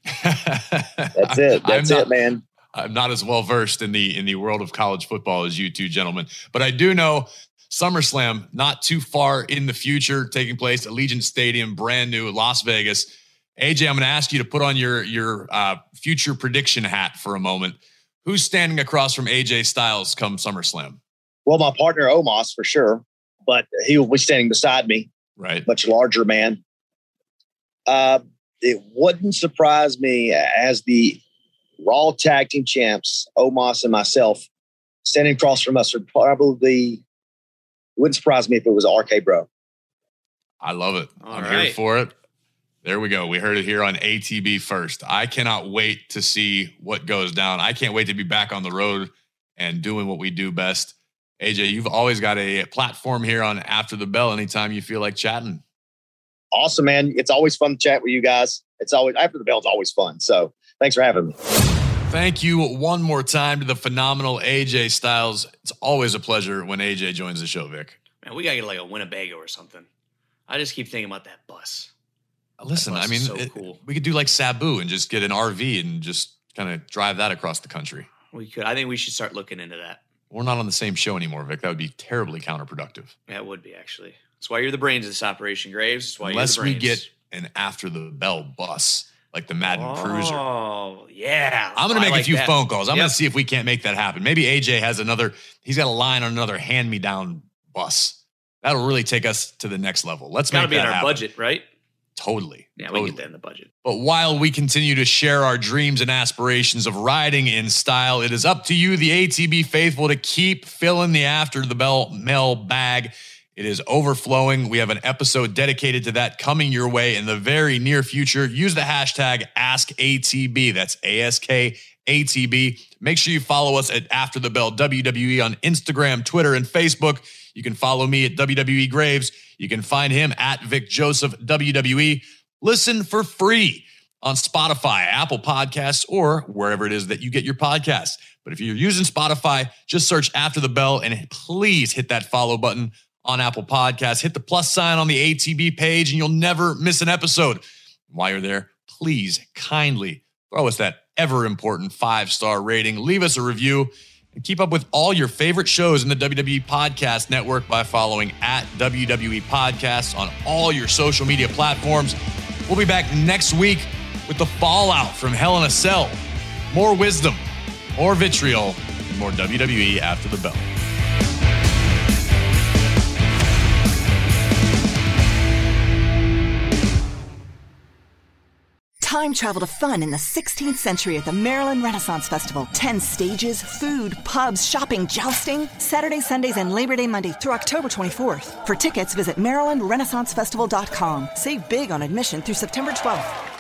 *laughs* That's it. That's not, it, man. I'm not as well versed in the in the world of college football as you two gentlemen, but I do know SummerSlam not too far in the future taking place, Allegiant Stadium, brand new, Las Vegas. AJ, I'm going to ask you to put on your your uh, future prediction hat for a moment. Who's standing across from AJ Styles come SummerSlam? Well, my partner Omos for sure, but he will be standing beside me. Right. Much larger man. Uh, it wouldn't surprise me as the Raw Tag Team Champs, Omos and myself, standing across from us would probably wouldn't surprise me if it was RK Bro. I love it. All I'm right. here for it. There we go. We heard it here on ATB first. I cannot wait to see what goes down. I can't wait to be back on the road and doing what we do best. AJ, you've always got a platform here on After the Bell anytime you feel like chatting. Awesome, man. It's always fun to chat with you guys. It's always After the Bell is always fun. So thanks for having me. Thank you one more time to the phenomenal AJ Styles. It's always a pleasure when AJ joins the show, Vic. Man, we gotta get like a Winnebago or something. I just keep thinking about that bus. Listen, bus I mean, so it- cool. we could do like Sabu and just get an RV and just kind of drive that across the country. We could. I think we should start looking into that. We're not on the same show anymore, Vic. That would be terribly counterproductive. That would be actually. That's why you're the brains of this operation, Graves. That's why Unless you're we get an after the bell bus, like the Madden Cruiser. Oh yeah, I'm going to make like a few that. phone calls. I'm going to see if we can't make that happen. Maybe AJ has another, he's got a line on another hand me down bus. That'll really take us to the next level. Let's It's make be that in our happen. budget, right? Totally. Yeah, totally. we get that in the budget. But while we continue to share our dreams and aspirations of riding in style, it is up to you, the ATB faithful, to keep filling the after the bell mail bag. It is overflowing. We have an episode dedicated to that coming your way in the very near future. Use the hashtag AskATB. That's ASK ATB. Make sure you follow us at After the Bell WWE on Instagram, Twitter, and Facebook. You can follow me at WWE Graves. You can find him at Vic Joseph WWE. Listen for free on Spotify, Apple Podcasts, or wherever it is that you get your podcasts. But if you're using Spotify, just search After the Bell and please hit that follow button on Apple Podcasts. Hit the plus sign on the ATB page and you'll never miss an episode. While you're there, please kindly throw us that ever important five star rating. Leave us a review and keep up with all your favorite shows in the WWE Podcast Network by following at WWE Podcasts on all your social media platforms. We'll be back next week with the fallout from Hell in a Cell. More wisdom, more vitriol, and more WWE after the bell. Time travel to fun in the 16th century at the Maryland Renaissance Festival. 10 stages, food, pubs, shopping, jousting. Saturday, Sundays, and Labor Day Monday through October 24th. For tickets, visit MarylandRenaissanceFestival.com. Save big on admission through September 12th.